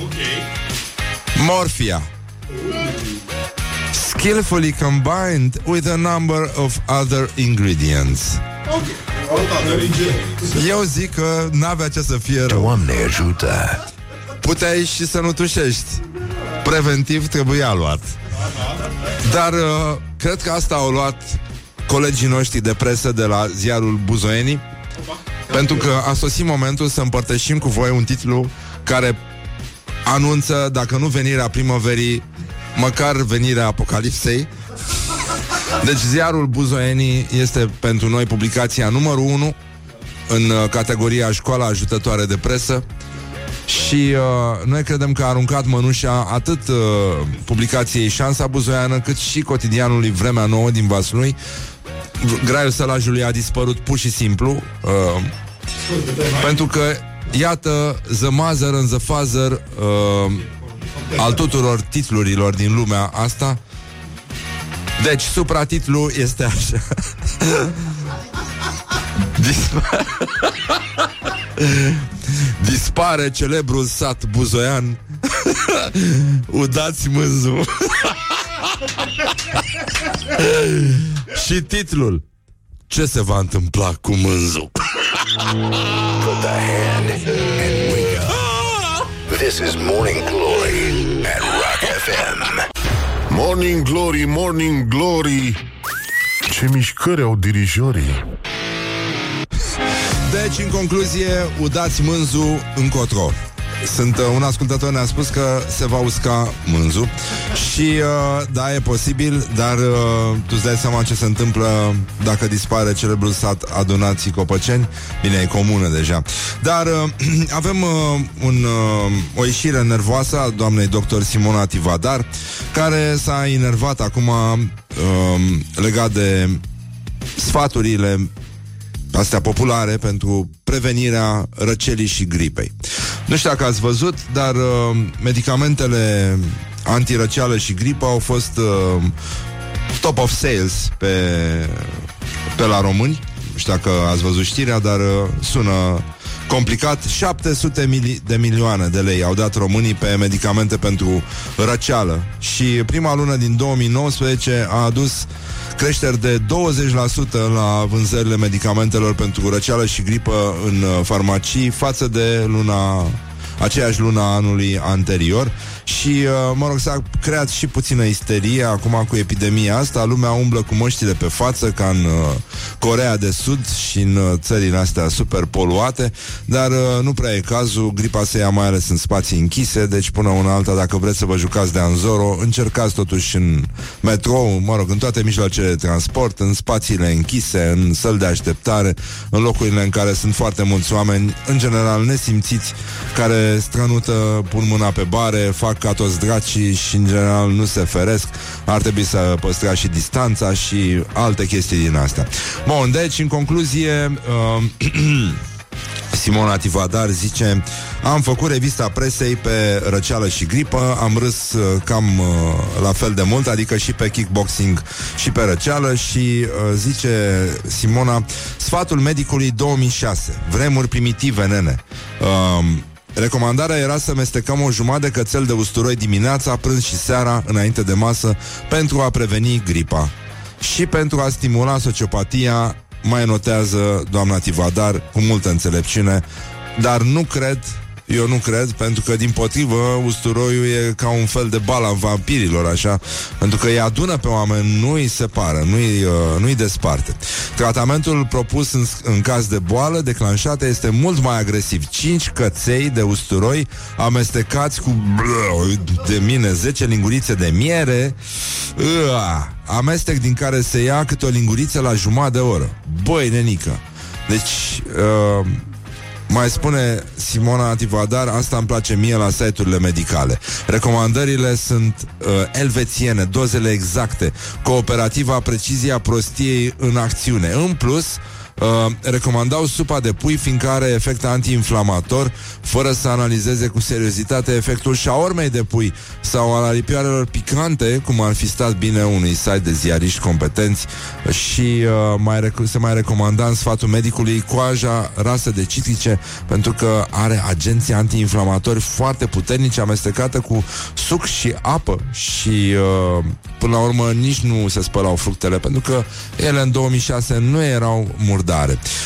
okay. morfia. skillfully combined with a number of other ingredients. Eu zic că n-avea ce să fie rău. Doamne ajută! Puteai și să nu tușești. Preventiv trebuia luat. Dar uh, cred că asta au luat colegii noștri de presă de la ziarul Buzoeni pentru că a sosit momentul să împărtășim cu voi un titlu care anunță, dacă nu venirea primăverii, măcar venirea apocalipsei. Deci ziarul Buzoeni este pentru noi publicația numărul 1 în uh, categoria școala ajutătoare de presă și uh, noi credem că a aruncat mănușa atât uh, publicației Șansa Buzoiană cât și cotidianului Vremea Nouă din Vaslui. Graiul sălajului a dispărut pur și simplu uh, pentru că iată The Mother and the Father uh, al tuturor titlurilor din lumea asta. Deci, supratitlul este așa. *laughs* Dispare... *laughs* Dispare celebrul sat buzoian. *laughs* Udați mânzul Și titlul Ce se va întâmpla cu mânzul? Put the hand and wake up. This is Morning Glory at Rock FM. Morning Glory, Morning Glory Ce mișcări au dirijorii Deci, în concluzie, udați mânzul încotro. Sunt uh, un ascultător ne-a spus că se va usca mânzul și uh, da, e posibil, dar uh, tu îți dai seama ce se întâmplă dacă dispare celebrul sat adunații copăceni. Bine, e comună deja. Dar uh, *clears throat* avem uh, un, uh, o ieșire nervoasă a doamnei doctor Simona Tivadar, care s-a enervat acum uh, legat de sfaturile astea populare pentru prevenirea răcelii și gripei. Nu știu dacă ați văzut, dar uh, medicamentele antirăceală și gripă au fost uh, top of sales pe, pe la români. Nu știu dacă ați văzut știrea, dar uh, sună complicat. 700 mili- de milioane de lei au dat românii pe medicamente pentru răceală și prima lună din 2019 a adus creșteri de 20% la vânzările medicamentelor pentru răceală și gripă în uh, farmacii față de luna aceeași lună a anului anterior și, uh, mă rog, s-a creat și puțină isterie acum cu epidemia asta. Lumea umblă cu măștile pe față, ca în uh, Corea de Sud și în uh, țările astea super poluate, dar uh, nu prea e cazul. Gripa se ia mai ales în spații închise, deci până una alta, dacă vreți să vă jucați de Anzoro, încercați totuși în metrou, mă rog, în toate mijloacele de transport, în spațiile închise, în săli de așteptare, în locurile în care sunt foarte mulți oameni, în general nesimțiți, care strănută, pun mâna pe bare, fac ca toți dracii și în general nu se feresc. Ar trebui să păstrați și distanța și alte chestii din astea. Bun, deci, în concluzie, uh, *clears throat* Simona Tivadar zice Am făcut revista presei pe răceală și gripă Am râs uh, cam uh, la fel de mult Adică și pe kickboxing și pe răceală Și uh, zice Simona Sfatul medicului 2006 Vremuri primitive, nene uh, Recomandarea era să mestecăm o jumătate de cățel de usturoi dimineața, prânz și seara, înainte de masă, pentru a preveni gripa. Și pentru a stimula sociopatia, mai notează doamna Tivadar cu multă înțelepciune, dar nu cred eu nu cred, pentru că, din potrivă, usturoiul e ca un fel de bala vampirilor, așa, pentru că îi adună pe oameni, nu îi separă, nu îi, uh, nu îi desparte. Tratamentul propus în, în caz de boală declanșată este mult mai agresiv. 5 căței de usturoi amestecați cu de mine 10 lingurițe de miere, Ua, amestec din care se ia câte o linguriță la jumătate de oră. Băi, nenică! Deci, uh, mai spune Simona Tivadar, asta îmi place mie la site-urile medicale. Recomandările sunt uh, elvețiene, dozele exacte, cooperativa precizia prostiei în acțiune. În plus, uh, recomandau supa de pui fiindcă are efect antiinflamator, fără să analizeze cu seriozitate efectul șaormei de pui sau al aripioarelor picante, cum ar fi stat bine unui site de ziariști competenți. Și uh, mai rec- se mai recomanda în sfatul medicului coaja rasă de citrice pentru că are agenții antiinflamatori foarte puternici amestecată cu suc și apă. Și uh, până la urmă nici nu se spălau fructele pentru că ele în 2006 nu erau murdare.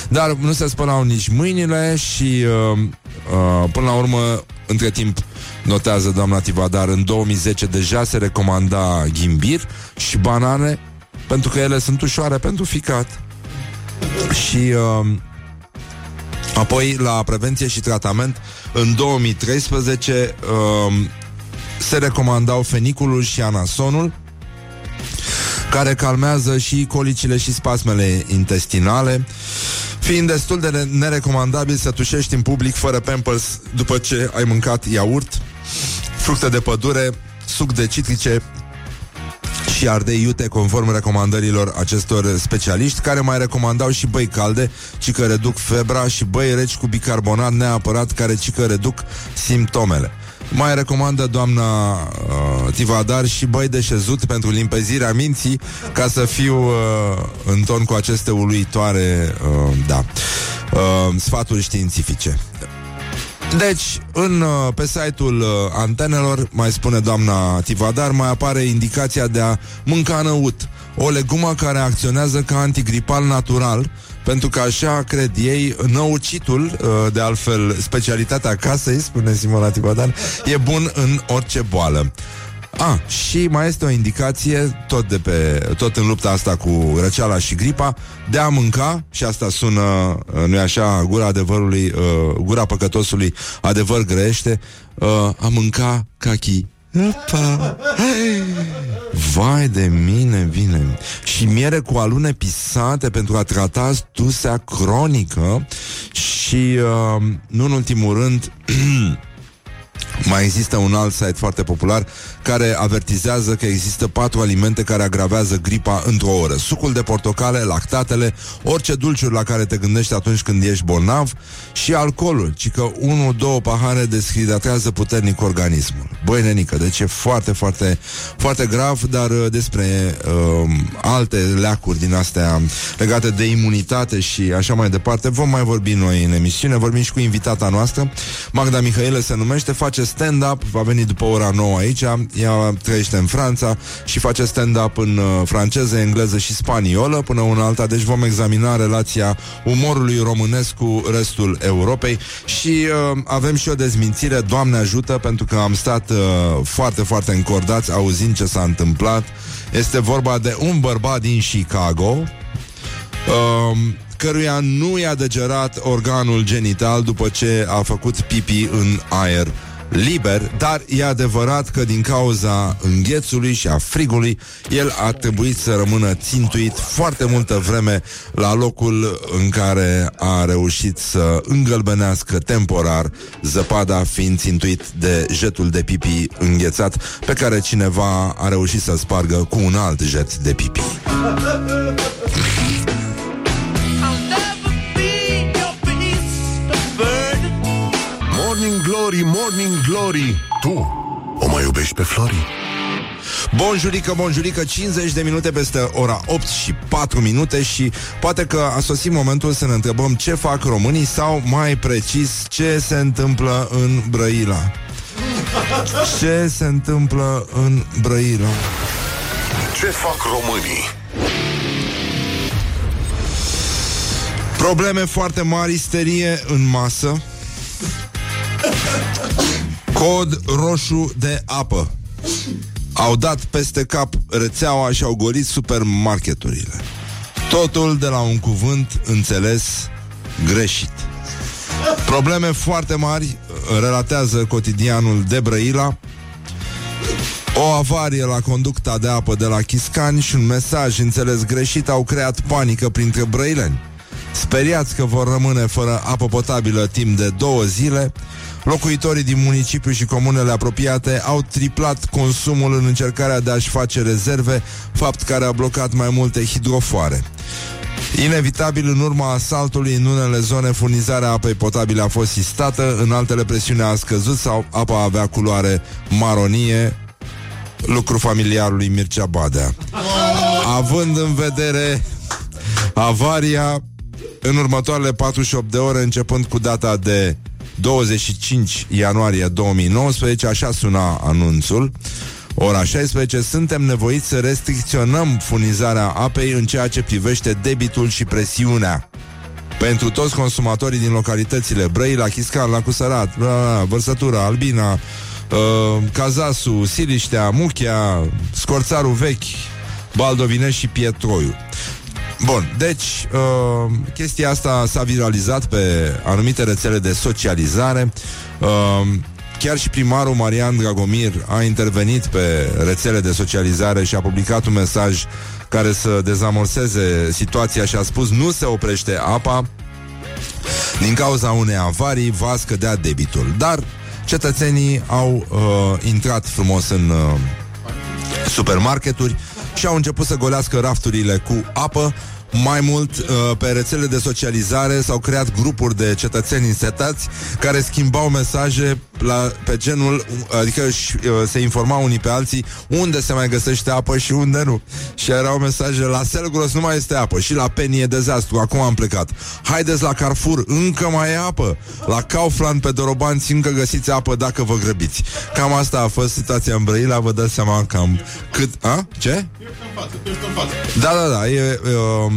Dar nu se spălau nici mâinile și uh, uh, până la urmă între timp notează doamna Tivadar în 2010 deja se recomanda ghimbir și banane pentru că ele sunt ușoare pentru ficat. Și uh, apoi la prevenție și tratament în 2013 uh, se recomandau feniculul și anasonul care calmează și colicile și spasmele intestinale, fiind destul de nerecomandabil să tușești în public fără pampers după ce ai mâncat iaurt, fructe de pădure, suc de citrice și ardei iute conform recomandărilor acestor specialiști care mai recomandau și băi calde, ci că reduc febra și băi reci cu bicarbonat neapărat care ci că reduc simptomele. Mai recomandă doamna uh, Tivadar și băi de șezut pentru limpezirea minții ca să fiu uh, în ton cu aceste uluitoare uh, da, uh, sfaturi științifice. Deci, în, uh, pe site-ul uh, antenelor, mai spune doamna Tivadar, mai apare indicația de a mânca năut, o legumă care acționează ca antigripal natural, pentru că așa cred ei, năucitul, uh, de altfel specialitatea casei, spune Simona Tivadar, e bun în orice boală. A, și mai este o indicație, tot, de pe, tot în lupta asta cu răceala și gripa, de a mânca, și asta sună, uh, nu-i așa, gura adevărului, uh, gura păcătosului, adevăr grește, uh, a mânca cachi. Opa! Vai de mine, bine. Și miere cu alune pisate pentru a trata stusea cronică și, uh, nu în ultimul rând, *clears throat* mai există un alt site foarte popular care avertizează că există patru alimente care agravează gripa într-o oră. Sucul de portocale, lactatele, orice dulciuri la care te gândești atunci când ești bolnav și alcoolul, ci că unul, două pahare deshidratează puternic organismul. Băi, nenică, deci e foarte, foarte, foarte grav, dar uh, despre uh, alte leacuri din astea legate de imunitate și așa mai departe vom mai vorbi noi în emisiune, vorbim și cu invitata noastră, Magda Mihaile se numește, face stand-up, va veni după ora 9 aici, ea trăiește în Franța și face stand-up în uh, franceză, engleză și spaniolă până una alta, deci vom examina relația umorului românesc cu restul Europei. Și uh, avem și o dezmințire, Doamne ajută, pentru că am stat uh, foarte, foarte încordați auzind ce s-a întâmplat. Este vorba de un bărbat din Chicago, uh, căruia nu i-a degerat organul genital după ce a făcut pipi în aer liber, dar e adevărat că din cauza înghețului și a frigului, el a trebuit să rămână țintuit foarte multă vreme la locul în care a reușit să îngălbenească temporar, zăpada fiind țintuit de jetul de pipi înghețat pe care cineva a reușit să spargă cu un alt jet de pipi. Glory, Morning Glory Tu o mai iubești pe Flori? Bonjurică, bonjurică, 50 de minute peste ora 8 și 4 minute și poate că a sosit momentul să ne întrebăm ce fac românii sau mai precis ce se întâmplă în Brăila. Ce se întâmplă în Brăila? Ce fac românii? Probleme foarte mari, isterie în masă Cod roșu de apă. Au dat peste cap rețeaua și au golit supermarketurile. Totul de la un cuvânt înțeles greșit. Probleme foarte mari relatează cotidianul de Brăila o avarie la conducta de apă de la Chiscani și un mesaj înțeles greșit au creat panică printre brăileni. Speriați că vor rămâne fără apă potabilă timp de două zile, locuitorii din municipiu și comunele apropiate au triplat consumul în încercarea de a-și face rezerve, fapt care a blocat mai multe hidrofoare. Inevitabil, în urma asaltului în unele zone, furnizarea apei potabile a fost sistată, în altele presiunea a scăzut sau apa avea culoare maronie, lucru familiarului Mircea Badea. Având în vedere avaria în următoarele 48 de ore, începând cu data de 25 ianuarie 2019, așa suna anunțul, ora 16, suntem nevoiți să restricționăm furnizarea apei în ceea ce privește debitul și presiunea. Pentru toți consumatorii din localitățile Brăila, Chiscan, La Cusărat, Vărsătura, Albina, uh, Cazasu, Siliștea, Muchea, Scorțarul Vechi, Baldovine și Pietroiu. Bun, deci uh, chestia asta s-a viralizat pe anumite rețele de socializare. Uh, chiar și primarul Marian Dragomir a intervenit pe rețele de socializare și a publicat un mesaj care să dezamorseze situația și a spus nu se oprește apa din cauza unei avarii va scădea debitul. Dar cetățenii au uh, intrat frumos în uh, supermarketuri și au început să golească rafturile cu apă mai mult, uh, pe rețele de socializare s-au creat grupuri de cetățeni insetați care schimbau mesaje la, pe genul, adică și, uh, se informau unii pe alții unde se mai găsește apă și unde nu. Și erau mesaje, la Selgros nu mai este apă și la Penny e dezastru, acum am plecat. Haideți la Carrefour, încă mai e apă. La Kaufland pe Dorobanți încă găsiți apă dacă vă grăbiți. Cam asta a fost situația în Brăila, vă dați seama cam cât... A? Ce? Da, da, da, e... Uh,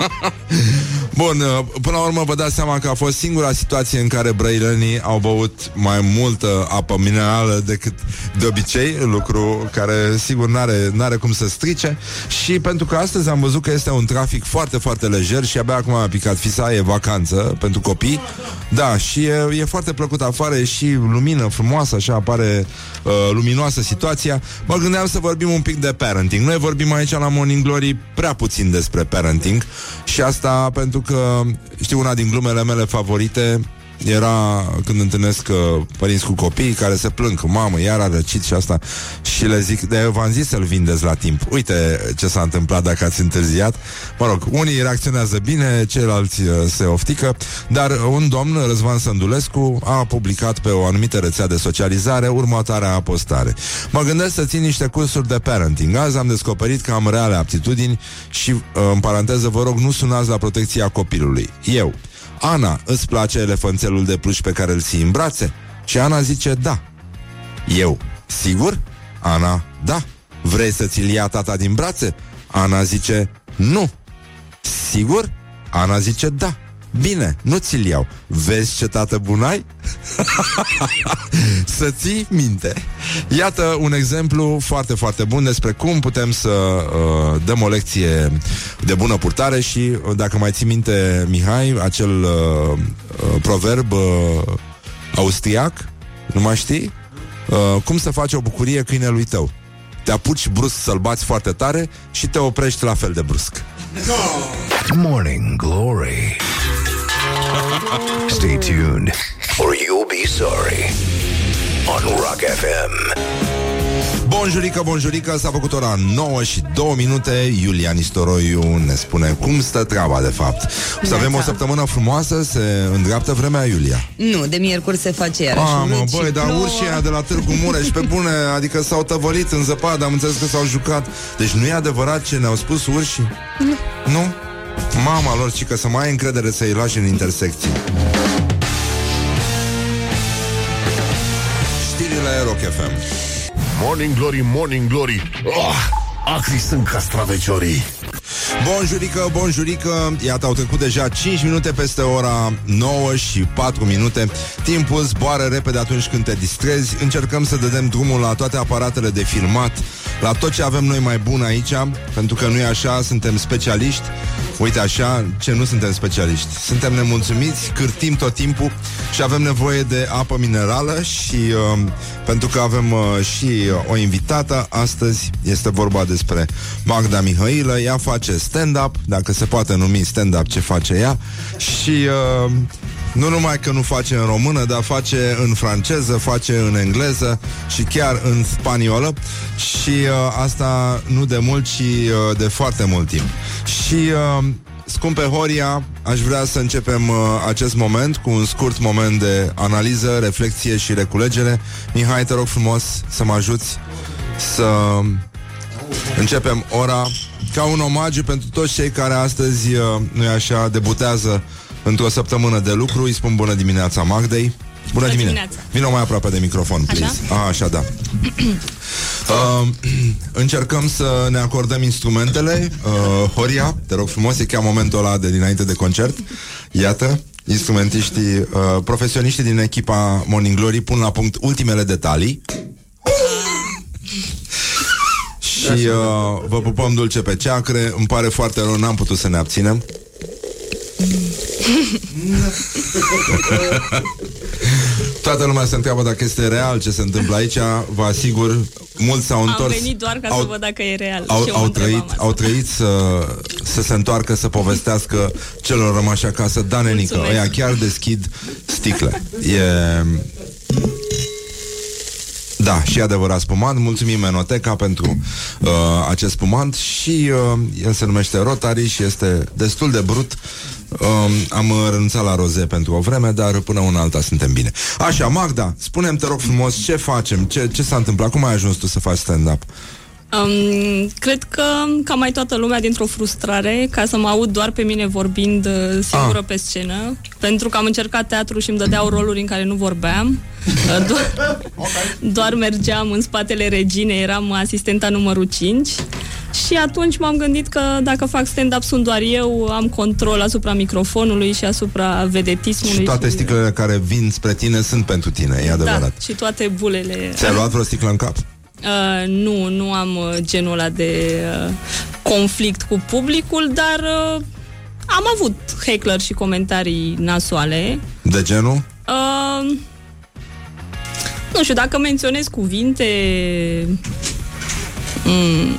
*coughs* Bun, uh, până la urmă vă dați seama că a fost singura situație în care brăilenii au băut mai multă apă minerală decât de obicei, lucru care sigur n-are, n-are cum să strice și pentru că astăzi am văzut că este un trafic foarte, foarte lejer și abia acum a picat fisa, e vacanță pentru copii, da, și e, e foarte plăcut afară, e și lumină frumoasă, așa apare uh, luminoasă situația. Mă gândeam să vorbim un pic de parenting. Noi vorbim aici la Morning Glory prea puțin despre parenting și asta pentru că, știu, una din glumele mele favorite era când întâlnesc uh, părinți cu copii care se plâng, mamă, iar a răcit și asta și le zic, de v-am zis să-l vindeți la timp. Uite ce s-a întâmplat dacă ați întârziat. Mă rog, unii reacționează bine, ceilalți uh, se oftică, dar un domn, Răzvan Sândulescu, a publicat pe o anumită rețea de socializare următoarea apostare. Mă gândesc să țin niște cursuri de parenting. Azi am descoperit că am reale aptitudini și, uh, în paranteză, vă rog, nu sunați la protecția copilului. Eu, Ana, îți place elefanțelul de pluș pe care îl ții în brațe? Și Ana zice da. Eu, sigur? Ana, da. Vrei să ți-l ia tata din brațe? Ana zice, nu. Sigur? Ana zice, da. Bine, nu ți-l iau. Vezi ce tată bun ai? *laughs* să ții minte. Iată un exemplu foarte, foarte bun despre cum putem să uh, dăm o lecție de bună purtare și, uh, dacă mai ții minte, Mihai, acel uh, uh, proverb uh, austriac, nu mai știi? Uh, cum să faci o bucurie câinelui tău? Te apuci brusc să-l bați foarte tare și te oprești la fel de brusc. Morning Glory. Stay tuned, or you'll be sorry. On Rock FM. Bonjurică, bonjurică, s-a făcut ora 9 și 2 minute Iulian Istoroiu ne spune cum stă treaba de fapt O să avem o săptămână frumoasă, se îndreaptă vremea Iulia Nu, de miercuri se face iarăși Ah, mă, urât și băi, dar plouă. urșii aia de la Târgu Mureș pe bune, adică s-au tăvălit în zăpadă, am înțeles că s-au jucat Deci nu e adevărat ce ne-au spus urșii? Nu Nu? Mama lor, ci că să mai ai încredere să-i lași în intersecții. Știrile Rock FM Morning Glory, Morning Glory. Oh, Acri sunt castraveciorii Bonjurică, bonjurică. Iată, au trecut deja 5 minute peste ora 9 și 4 minute. Timpul zboară repede atunci când te distrezi. Încercăm să dădem drumul la toate aparatele de filmat. La tot ce avem noi mai bun aici Pentru că nu e așa, suntem specialiști. Uite așa, ce nu suntem specialiști. Suntem nemulțumiți, cârtim tot timpul Și avem nevoie de apă minerală Și uh, pentru că avem uh, și uh, o invitată Astăzi este vorba despre Magda Mihailă. Ea face stand-up Dacă se poate numi stand-up ce face ea Și uh, Nu numai că nu face în română, dar face în franceză, face în engleză și chiar în spaniolă și uh, asta nu de mult, ci uh, de foarte mult timp. Și uh, Scumpe Horia, aș vrea să începem uh, acest moment cu un scurt moment de analiză, reflexie și reculegere. Mihai, te rog frumos să mă ajuți să începem ora ca un omagiu pentru toți cei care astăzi, uh, nu așa, debutează într-o săptămână de lucru. Îi spun bună dimineața Magdei. Bună, Bună dimineața. dimineața. Vino mai aproape de microfon, please. Așa, așa da. *clears throat* uh, *clears throat* încercăm să ne acordăm instrumentele. Uh, Horia, te rog frumos, e chiar momentul ăla de dinainte de concert. Iată, instrumentiștii, uh, profesioniștii din echipa Morning Glory pun la punct ultimele detalii. *clears throat* Și uh, vă pupăm dulce pe ceacre. Îmi pare foarte rău, n-am putut să ne abținem. *laughs* Toată lumea se întreabă dacă este real ce se întâmplă aici. Vă asigur, mulți s-au Am întors. venit doar ca au, să văd dacă e real. au, și eu mă au, întrebam trăit, asta. au trăit să, să se întoarcă Să povestească celor rămași acasă. Da, nenică, Mulțumesc. ăia chiar deschid sticle E... Da, și adevărat spumant. Mulțumim Menoteca pentru uh, acest spumant și uh, el se numește Rotary și este destul de brut. Uh, am renunțat la roze pentru o vreme, dar până una alta suntem bine. Așa, Magda, spune-mi, te rog frumos, ce facem? Ce, ce s-a întâmplat? Cum ai ajuns tu să faci stand-up? Um, cred că ca mai toată lumea dintr-o frustrare ca să mă aud doar pe mine vorbind uh, singură Ah. pe scenă pentru că am încercat teatru și îmi dădeau roluri în care nu vorbeam Uh, doar, doar mergeam în spatele reginei eram asistenta numărul 5 și atunci m-am gândit că dacă fac stand-up sunt doar eu am control asupra microfonului și asupra vedetismului Și toate sticlele care vin spre tine sunt pentru tine, e adevărat. da, și toate bulele Ți-ai luat vreo sticlă în cap? Uh, nu, nu am uh, genul ăla de uh, conflict cu publicul, dar uh, am avut heckler și comentarii nasoale. De genul? Uh, nu știu, dacă menționez cuvinte mm,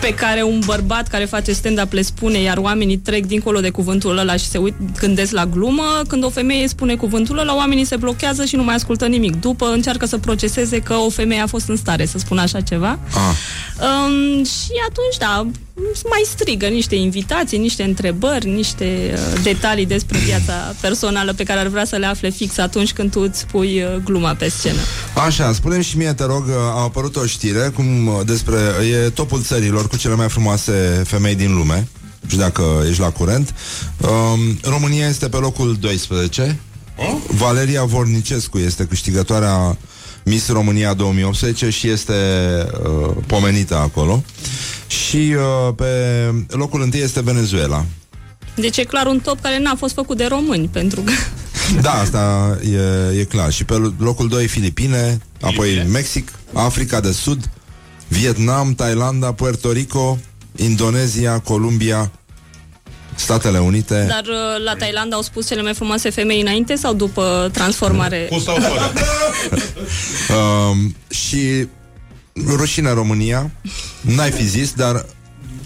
pe care un bărbat care face stand-up le spune, iar oamenii trec dincolo de cuvântul ăla și se uit, gândesc la glumă, când o femeie spune cuvântul ăla, oamenii se blochează și nu mai ascultă nimic. După încearcă să proceseze că o femeie a fost în stare să spună așa ceva. Ah. Um, și atunci, da, mai strigă niște invitații, niște întrebări, niște uh, detalii despre viața personală pe care ar vrea să le afle fix atunci când tu îți pui uh, gluma pe scenă. Așa, spune și mie, te rog, a apărut o știre cum uh, despre, e topul țărilor cu cele mai frumoase femei din lume. Nu știu dacă ești la curent. Um, România este pe locul 12. Valeria Vornicescu este câștigătoarea Miss România 2018 și este uh, pomenită acolo. Și uh, pe locul întâi este Venezuela. Deci e clar un top care n-a fost făcut de români, pentru că *laughs* Da, asta e, e clar. Și pe locul 2 Filipine, apoi Mexic, Africa de Sud, Vietnam, Thailanda, Puerto Rico, Indonezia, Columbia, Statele Unite. dar uh, la Thailanda au spus cele mai frumoase femei înainte sau după transformare? Cum stau fără? *laughs* Um, și rușine România, n-ai fi zis, dar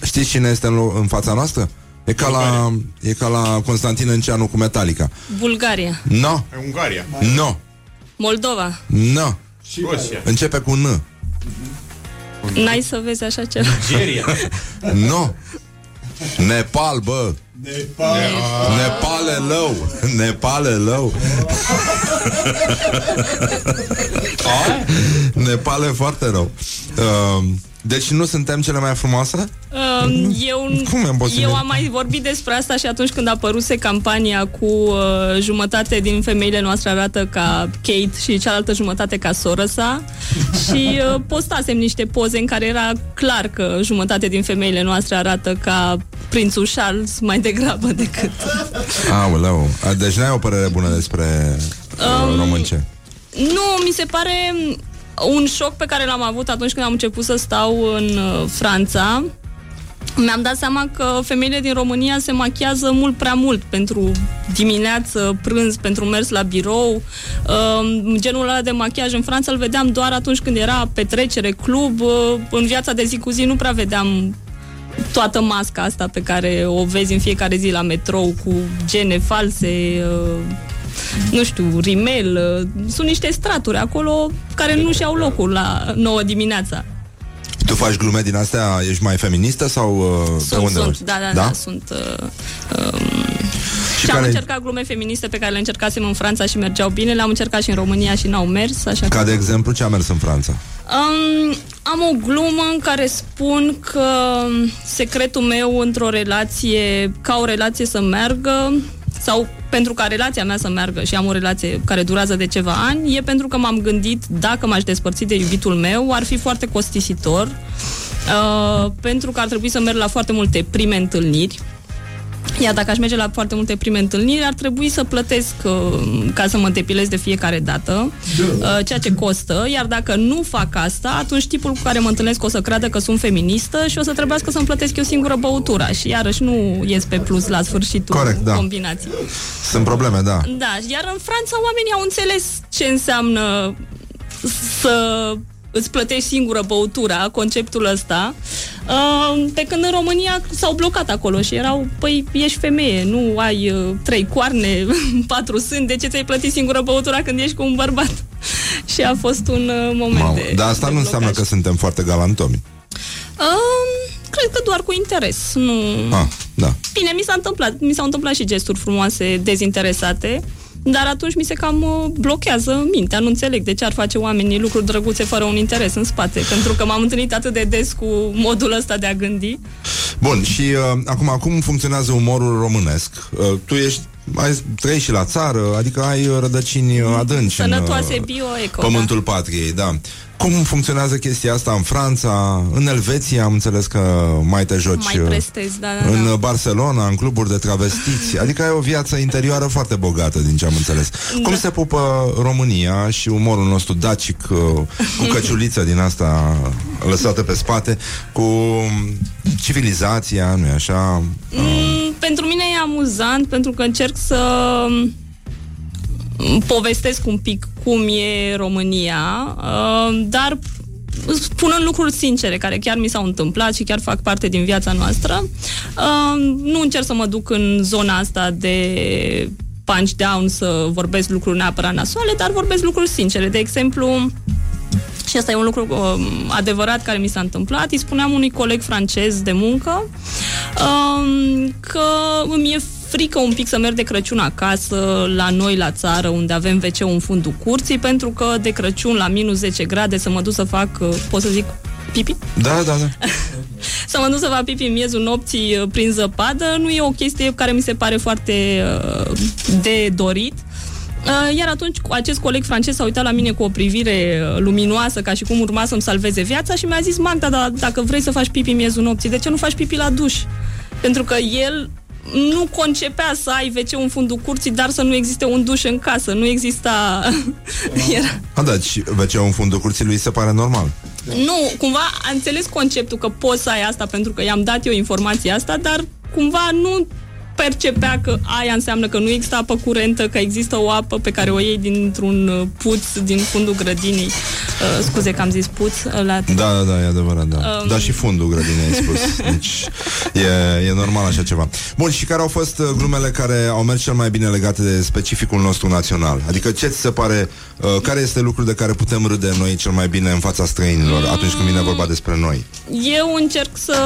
știți cine este în, lo- în fața noastră? E ca, la, e ca la Constantin Înceanu cu Metallica. Bulgaria, No, În Ungaria. no, Moldova. no. Rusia. Începe cu N. N-ai să vezi așa ceva. Nigeria. *laughs* No. Nepal, bă. Nepal. Nepal e lău. Nepal e lău. *laughs* Nepal e foarte rău. Uh, deci nu suntem cele mai frumoase? Um, eu, Cum e posibil? eu am mai vorbit despre asta și atunci când a apăruse campania cu uh, jumătate din femeile noastre arată ca Kate și cealaltă jumătate ca soră sa *laughs* și uh, postasem niște poze în care era clar că jumătate din femeile noastre arată ca prințul Charles mai degrabă decât... *laughs* Aoleu. A, Deci n-ai o părere bună despre uh, Um, românce. Nu, mi se pare un șoc pe care l-am avut atunci când am început să stau în uh, Franța. Mi-am dat seama că femeile din România se machiază mult prea mult pentru dimineață, prânz, pentru mers la birou. Uh, genul ăla de machiaj în Franța îl vedeam doar atunci când era petrecere, club. Uh, în viața de zi cu zi nu prea vedeam toată masca asta pe care o vezi în fiecare zi la metrou cu gene false, uh, nu știu, rimel, uh, sunt niște straturi acolo care nu și-au locul la 9 dimineața. Tu faci glume din astea? Ești mai feministă sau uh, Sunt, pe unde sunt, mergi? da, da, da, sunt. Uh, um, Și și am care- încercat glume feministe pe care le încercasem în Franța și mergeau bine, le-am încercat și în România și n-au mers, așa Ca că... de exemplu, ce a mers în Franța? Um, am o glumă în care spun că secretul meu într-o relație, ca o relație să meargă, sau pentru ca relația mea să meargă și am o relație care durează de ceva ani, e pentru că m-am gândit dacă m-aș despărți de iubitul meu, ar fi foarte costisitor, uh, pentru că ar trebui să merg la foarte multe prime întâlniri, iar dacă aș merge la foarte multe prime întâlniri, ar trebui să plătesc uh, ca să mă depilez de fiecare dată, uh, ceea ce costă, iar dacă nu fac asta, atunci tipul cu care mă întâlnesc o să creadă că sunt feministă și o să trebuiască să-mi plătesc eu singură băutura și iarăși nu ies pe plus la sfârșitul Corect, da. combinației. Sunt probleme, da. Da, iar în Franța oamenii au înțeles ce înseamnă să îți plătești singură băutura, conceptul ăsta, uh, pe când în România s-au blocat acolo și erau, păi, ești femeie, nu ai uh, trei coarne, *laughs* patru sâni, de ce ți-ai plătit singură băutura când ești cu un bărbat? *laughs* și a fost un uh, moment Mamă. de Dar asta de nu înseamnă blocaj. că suntem foarte galantomi. Um, cred că doar cu interes, nu... Ah, da. Bine, mi s-a întâmplat, mi s-au întâmplat și gesturi frumoase, dezinteresate, dar atunci mi se cam uh, blochează mintea, nu înțeleg de ce ar face oamenii lucruri drăguțe fără un interes în spate, pentru că m-am întâlnit atât de des cu modul ăsta de a gândi. Bun, și uh, acum, cum funcționează umorul românesc? Uh, tu ești, ai trăi și la țară, adică ai uh, rădăcini uh, adânci Sănătoase, în uh, bio, eco, pământul patriei, da. Cum funcționează chestia asta în Franța, în Elveția, am înțeles că mai te joci Mai uh, prestezi, da, da, în da. Barcelona, în cluburi de travestiți, adică ai o viață interioară foarte bogată, din ce am înțeles. Cum Da. se pupă România și umorul nostru dacic uh, cu căciuliță din asta lăsată pe spate, cu civilizația, nu-i așa? Mm, pentru mine e amuzant pentru că încerc să mm, povestesc un pic cum e România, uh, dar spunând lucruri sincere care chiar mi s-au întâmplat și chiar fac parte din viața noastră. Uh, Nu încerc să mă duc în zona asta de punch down să vorbesc lucruri neapărat nasoale, dar vorbesc lucruri sincere. De exemplu, și asta e un lucru um, adevărat care mi s-a întâmplat. Îi spuneam unui coleg francez de muncă um, că îmi e frică un pic să merg de Crăciun acasă, la noi, la țară, unde avem wc în fundul curții, pentru că de Crăciun la minus 10 grade să mă duc să fac, uh, pot să zic, pipi? Da, da, da. *laughs* să mă duc să fac pipi în miezul nopții uh, prin zăpadă nu e o chestie care mi se pare foarte uh, de dorit. Uh, Iar atunci cu acest coleg francez s-a uitat la mine cu o privire uh, luminoasă, ca și cum urma să-mi salveze viața și mi-a zis, Magda, dar dacă vrei să faci pipi în miezul nopții, de ce nu faci pipi la duș? Pentru că el nu concepea să ai wc în fundul curții, dar să nu existe un duș în casă. Nu exista... *laughs* Era... A, da, și wc în fundul curții lui se pare normal. Nu, cumva a înțeles conceptul că poți să ai asta pentru că i-am dat eu informația asta, dar cumva nu percepea că aia înseamnă că nu există apă curentă, că există o apă pe care o iei dintr-un uh, puț din fundul grădinii. Uh, scuze că am zis puț. uh, La... Da, da, da, e adevărat, da. Um... Um. Dar și fundul grădinei ai spus. *laughs* Deci e, e normal așa ceva. Bun, și care au fost uh, glumele care au mers cel mai bine legate de specificul nostru național? Adică ce ți se pare, uh, care este lucrul de care putem râde noi cel mai bine în fața străinilor atunci când vine vorba despre noi? Eu încerc să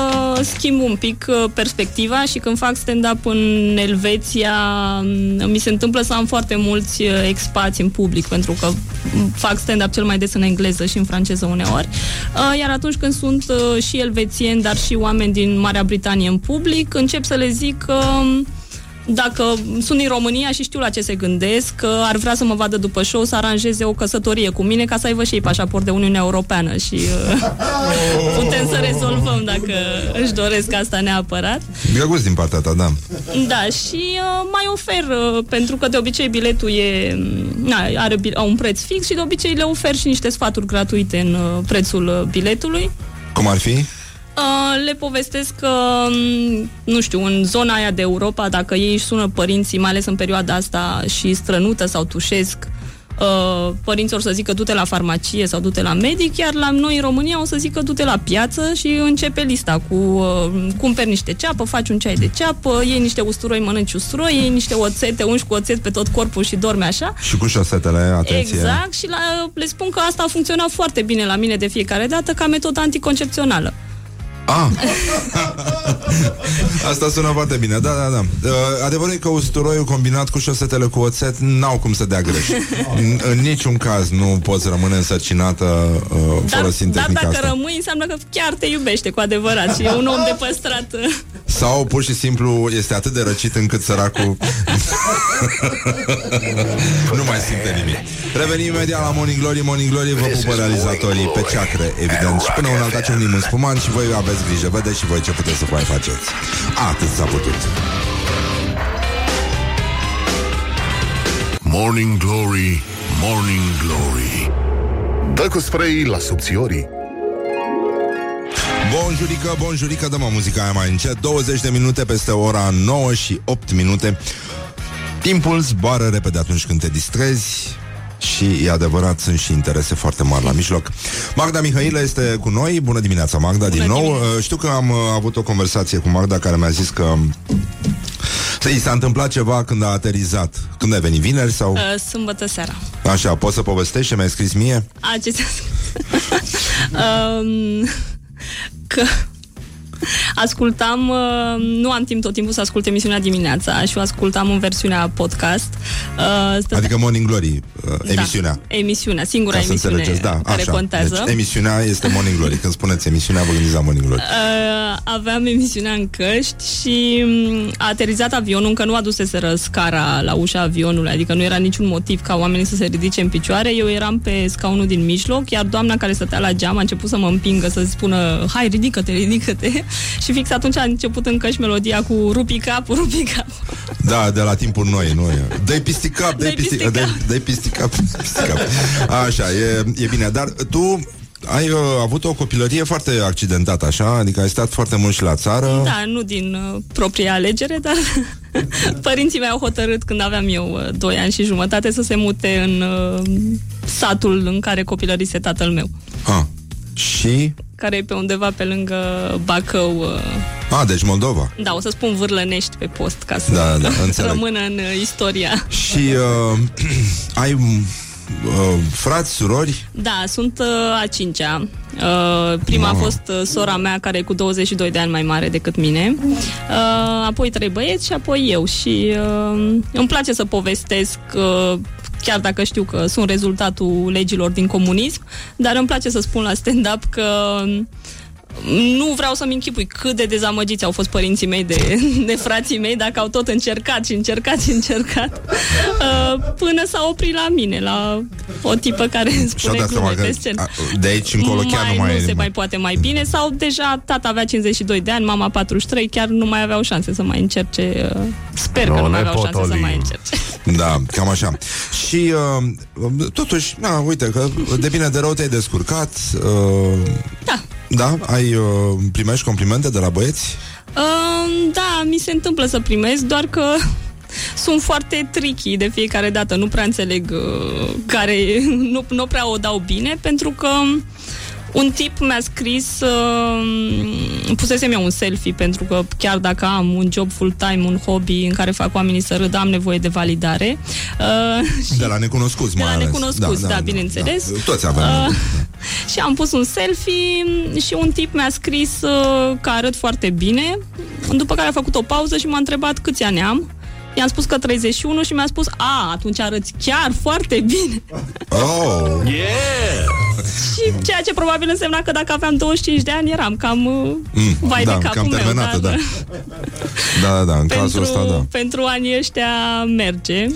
schimb un pic uh, perspectiva și când fac stand-up în Elveția m, mi se întâmplă să am foarte mulți uh, expați în public pentru că m, fac stand-up cel mai des în engleză și în franceză uneori. Uh, Iar atunci când sunt uh, și elvețieni, dar și oameni din Marea Britanie în public, încep să le zic că um, dacă sunt din România și știu la ce se gândesc, că ar vrea să mă vadă după show să aranjeze o căsătorie cu mine ca să aibă și ei pașaport de Uniunea Europeană și uh, *laughs* putem să rezolvăm dacă își doresc asta neapărat. Drăguț din partea ta, da. Da, și uh, mai ofer, uh, pentru că de obicei biletul e, na, are bil- un preț fix și de obicei le ofer și niște sfaturi gratuite în uh, prețul uh, biletului. Cum ar fi? Uh, le povestesc că, um, nu știu, în zona aia de Europa, dacă ei își sună părinții, mai ales în perioada asta, și strănută sau tușesc, uh, părinții o să zică du-te la farmacie sau du-te la medic, iar la noi în România o să zică du-te la piață și începe lista cu uh, cumperi niște ceapă, faci un ceai de ceapă, iei niște usturoi, mănânci usturoi, iei niște oțete, ungi cu oțet pe tot corpul și dormi așa. Și cu șosetele, atenție. Exact, și la, le spun că asta a funcționat foarte bine la mine de fiecare dată ca metodă anticoncepțională. Ah. *laughs* Asta sună foarte bine, da, da, da. Uh, adevărul e că usturoiul combinat cu șosetele cu oțet n-au cum să dea greș. În, în niciun caz nu poți rămâne însărcinată uh, Dar, folosind dar tehnica dacă asta. rămâi, înseamnă că chiar te iubește cu adevărat și e un om de păstrat. Sau pur și simplu este atât de răcit încât săracul *laughs* nu mai simte nimic. Revenim imediat la Morning Glory. Morning Glory vă This pupă is realizatorii Morning pe Glory ceacre, evident. at Și până Rock un alta FM. ciunim în spumant și voi aveți grijă. Vedeți și voi ce puteți să mai faceți. Atât s-a putut. Morning Glory, Morning Glory Dă cu spray la subțiorii Bonjurică, bonjurică, dăm muzica aia mai încet 20 de minute peste ora 9 și 8 minute Timpul zboară repede atunci când te distrezi și e adevărat, sunt și interese foarte mari la mijloc. Magda Mihailă este cu noi. Bună dimineața, Magda, din nou. dimineața. Uh, Știu că am uh, avut o conversație cu Magda care mi-a zis că să i s-a întâmplat ceva când a aterizat. Când ai venit vineri sau... Uh, Sâmbătă seara. Așa, poți să povestești ce mi-ai scris mie? A, ce să... *laughs* um, că ascultam, uh, nu am timp tot timpul să ascult emisiunea dimineața și o ascultam în versiunea podcast. Uh, stătea- Adică Morning Glory, uh, emisiunea. Da, emisiunea, singura Ca să emisiune înțelegeți, da, care așa. contează. Deci, emisiunea este Morning Glory. Când spuneți emisiunea, vă gândiți la Morning Glory. Uh, aveam emisiunea în căști și mm, a aterizat avionul, încă nu aduseseră scara la ușa avionului, adică nu era niciun motiv ca oamenii să se ridice în picioare. Eu eram pe scaunul din mijloc, iar doamna care stătea la geam a început să mă împingă, să spună, hai, ridică-te, ridică-te. Și fix atunci a început în căști melodia cu rupi capul, *laughs* rupi capul. Da, de la timpuri noi, nu e. Dă-i pisticap, dă-i Dă-i pisticap, pisticap. dă-i- dă-i pisticap, pisticap. Așa, e, e bine. Dar tu ai uh, avut o copilărie foarte accidentată, așa? Adică ai stat foarte mult și la țară. Da, nu din uh, propria alegere, dar *laughs* părinții mei au hotărât când aveam eu uh, 2 ani și jumătate să se mute în uh, satul în care copilărise tatăl meu, Ah. Și? Care e pe undeva pe lângă Bacău. Uh, A, deci Moldova. da, o să spun vârlănești pe post ca să Da, da, înțeleg. rămână în uh, istoria. Și uh, *clears throat* ai uh, frați, surori? Da, sunt uh, a cincea. Uh, prima Mamă. a fost uh, sora mea, care e cu 22 de ani mai mare decât mine. Uh, apoi trei băieți și apoi eu. Și uh, îmi place să povestesc, uh, chiar dacă știu că sunt rezultatul legilor din comunism, dar îmi place să spun la stand-up că nu vreau să-mi închipui cât de dezamăgiți au fost părinții mei de, de frații mei, dacă au tot încercat și încercat și încercat, uh, până s-a oprit la mine, la o tipă care îmi Și-au spune dat seama glume că pe scenă. a, de aici încolo chiar nu mai nu e se mai poate mai bine sau deja tata avea 52 de ani, mama 43, chiar nu mai aveau șanse să mai încerce. uh, Sper că Nu nu mai ne aveau șanse să potolim. mai încerce. Da, cam așa. Și uh, totuși, na, uite că de bine de rău te-ai descurcat. Uh, Da. Da, ai uh, primești complimente de la băieți? Um, da, mi se întâmplă să primesc, doar că *laughs* sunt foarte tricky de fiecare dată. Nu prea înțeleg uh, care... *laughs* Nu, nu prea o dau bine, pentru că un tip mi-a scris uh, pusesem eu un selfie pentru că chiar dacă am un job full-time, un hobby în care fac oamenii să râdă, am nevoie de validare. Uh, *laughs* și De la necunoscuți, de mai la ales. necunoscuți, da, bineînțeles. Da. Toți avem. Uh, *laughs* și am pus un selfie și un tip mi-a scris uh, că arăt foarte bine, după care a făcut o pauză și m-a întrebat câți ani am. I-am spus că 31 și mi-a spus, a, atunci arăți chiar foarte bine. Oh, și ceea ce probabil însemna că dacă aveam 25 de ani eram cam uh, Mm, vai da, de capul cam meu. terminată, dar, da. da, da, da, în cazul pentru, ăsta, da. pentru anii ăștia merge.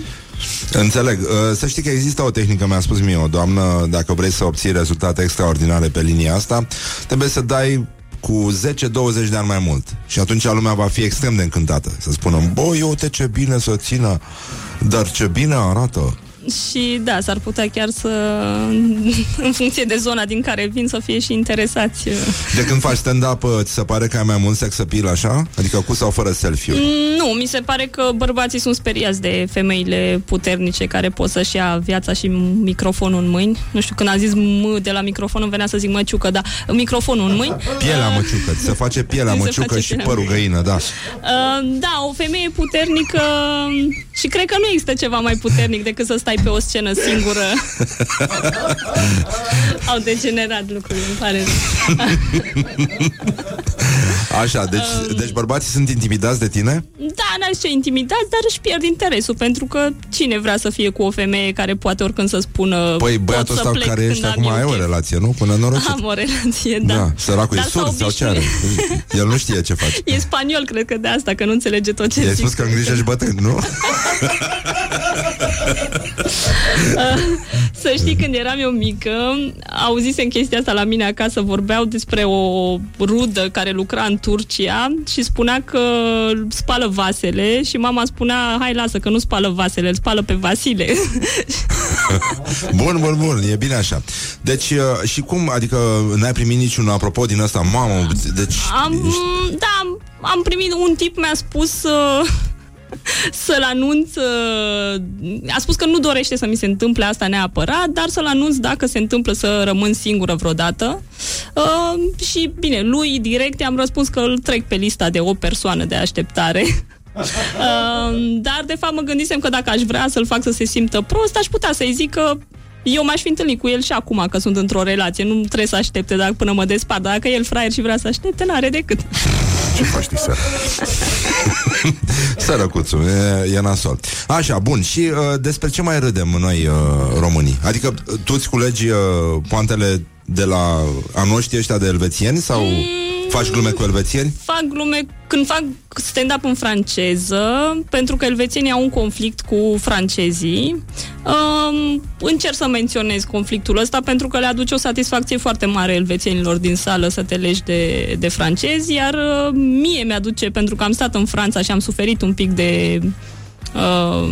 Înțeleg. Uh, Să știi că există o tehnică, mi-a spus mie o doamnă, dacă vrei să obții rezultate extraordinare pe linia asta, trebuie să dai cu 10-20 de ani mai mult. Și atunci lumea va fi extrem de încântată. Să spună, bă, uite ce bine să țină, dar ce bine arată. Și da, s-ar putea chiar să, *laughs* în funcție de zona din care vin, să fie și interesați. De când faci stand-up, uh, ți se pare că ai mai mult sex appeal, așa? Adică cu sau fără selfie Nu, mi se pare că bărbații sunt speriați de femeile puternice care pot să-și ia viața și microfonul în mâini. Nu știu, când am zis M de la microfon, îmi venea să zic măciucă, dar microfonul în mâini. Pielea măciucă, se face pielea Se măciucă face și pielea părul găină, da. Uh, da, o femeie puternică și cred că nu există ceva mai puternic decât să stai pe o scenă singură. *laughs* Au degenerat lucrurile, îmi pare rău. Așa, deci, deci bărbații sunt intimidați de tine? Da, n-aș ce intimidați, dar își pierd interesul, pentru că cine vrea să fie cu o femeie care poate oricând să spună Păi pot băiatul să ăsta plec care când ești am acum eu ai o chef. relație, nu? Cu nenorocit. Am o relație, da. Da, săracul e Dar s-a surd sau ce are? obișnuit. El nu știe ce face. E spaniol, cred că de asta, că nu înțelege tot ce I-ai zic. spus că îngrijești bătrân, nu? *laughs* Să știi, când eram eu mică, auzisem chestia asta la mine acasă, vorbeau despre o rudă care lucra în Turcia și spunea că spală vasele și mama spunea, hai lasă că nu spală vasele, îl spală pe Vasile. *laughs* Bun, bun, bun, e bine așa. Deci, uh, și cum, adică n-ai primit niciun apropo din asta, mamă, deci... Am, da, am, am primit un tip mi-a spus uh, *laughs* să-l anunț uh, a spus că nu dorește să mi se întâmple asta neapărat, dar să-l anunț dacă se întâmplă să rămân singură vreodată. Uh, și bine, lui direct i-am răspuns că îl trec pe lista de o persoană de așteptare. *laughs* Uh, dar de fapt mă gândisem că dacă aș vrea să-l fac să se simtă prost, aș putea să-i zic că eu m-aș fi întâlnit cu el și acum că sunt într-o relație, nu trebuie să aștepte dacă până mă despart, dacă e el fraier și vrea să aștepte, n-are decât. Ce faci, Tisera? *laughs* Sărăcuțul, e, e nasol. Așa, bun, și uh, despre ce mai râdem noi uh, românii? Adică uh, tu îți culegi uh, poantele de la a noștri ăștia de elvețieni sau faci glume cu elvețieni? Fac glume când fac stand-up în franceză, pentru că elvețienii au un conflict cu francezii. Um, încerc să menționez conflictul ăsta pentru că le aduce o satisfacție foarte mare elvețienilor din sală să te legi de, de francezi, iar uh, mie mi-aduce, pentru că am stat în Franța și am suferit un pic de uh,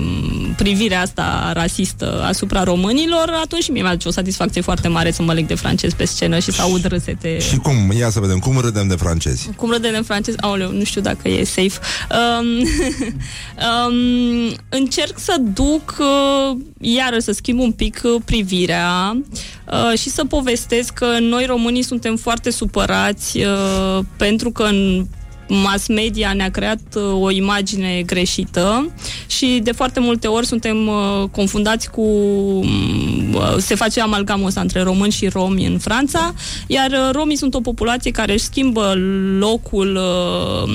privirea asta rasistă asupra românilor, atunci și mie mi-aduce o satisfacție foarte mare să mă leg de francez pe scenă și să aud râsete. Și cum? Ia să vedem, cum râdem de francezi? Cum râdem în francez? Aoleu, nu știu dacă e safe. Um, *laughs* um, încerc să duc, uh, iară să schimb un pic uh, privirea uh, și să povestesc că noi românii suntem foarte supărați uh, pentru că în mass media ne-a creat uh, o imagine greșită și de foarte multe ori suntem uh, confundați cu mm, uh, se face amalgamul ăsta între români și romi în Franța, iar uh, romii sunt o populație care își schimbă locul uh,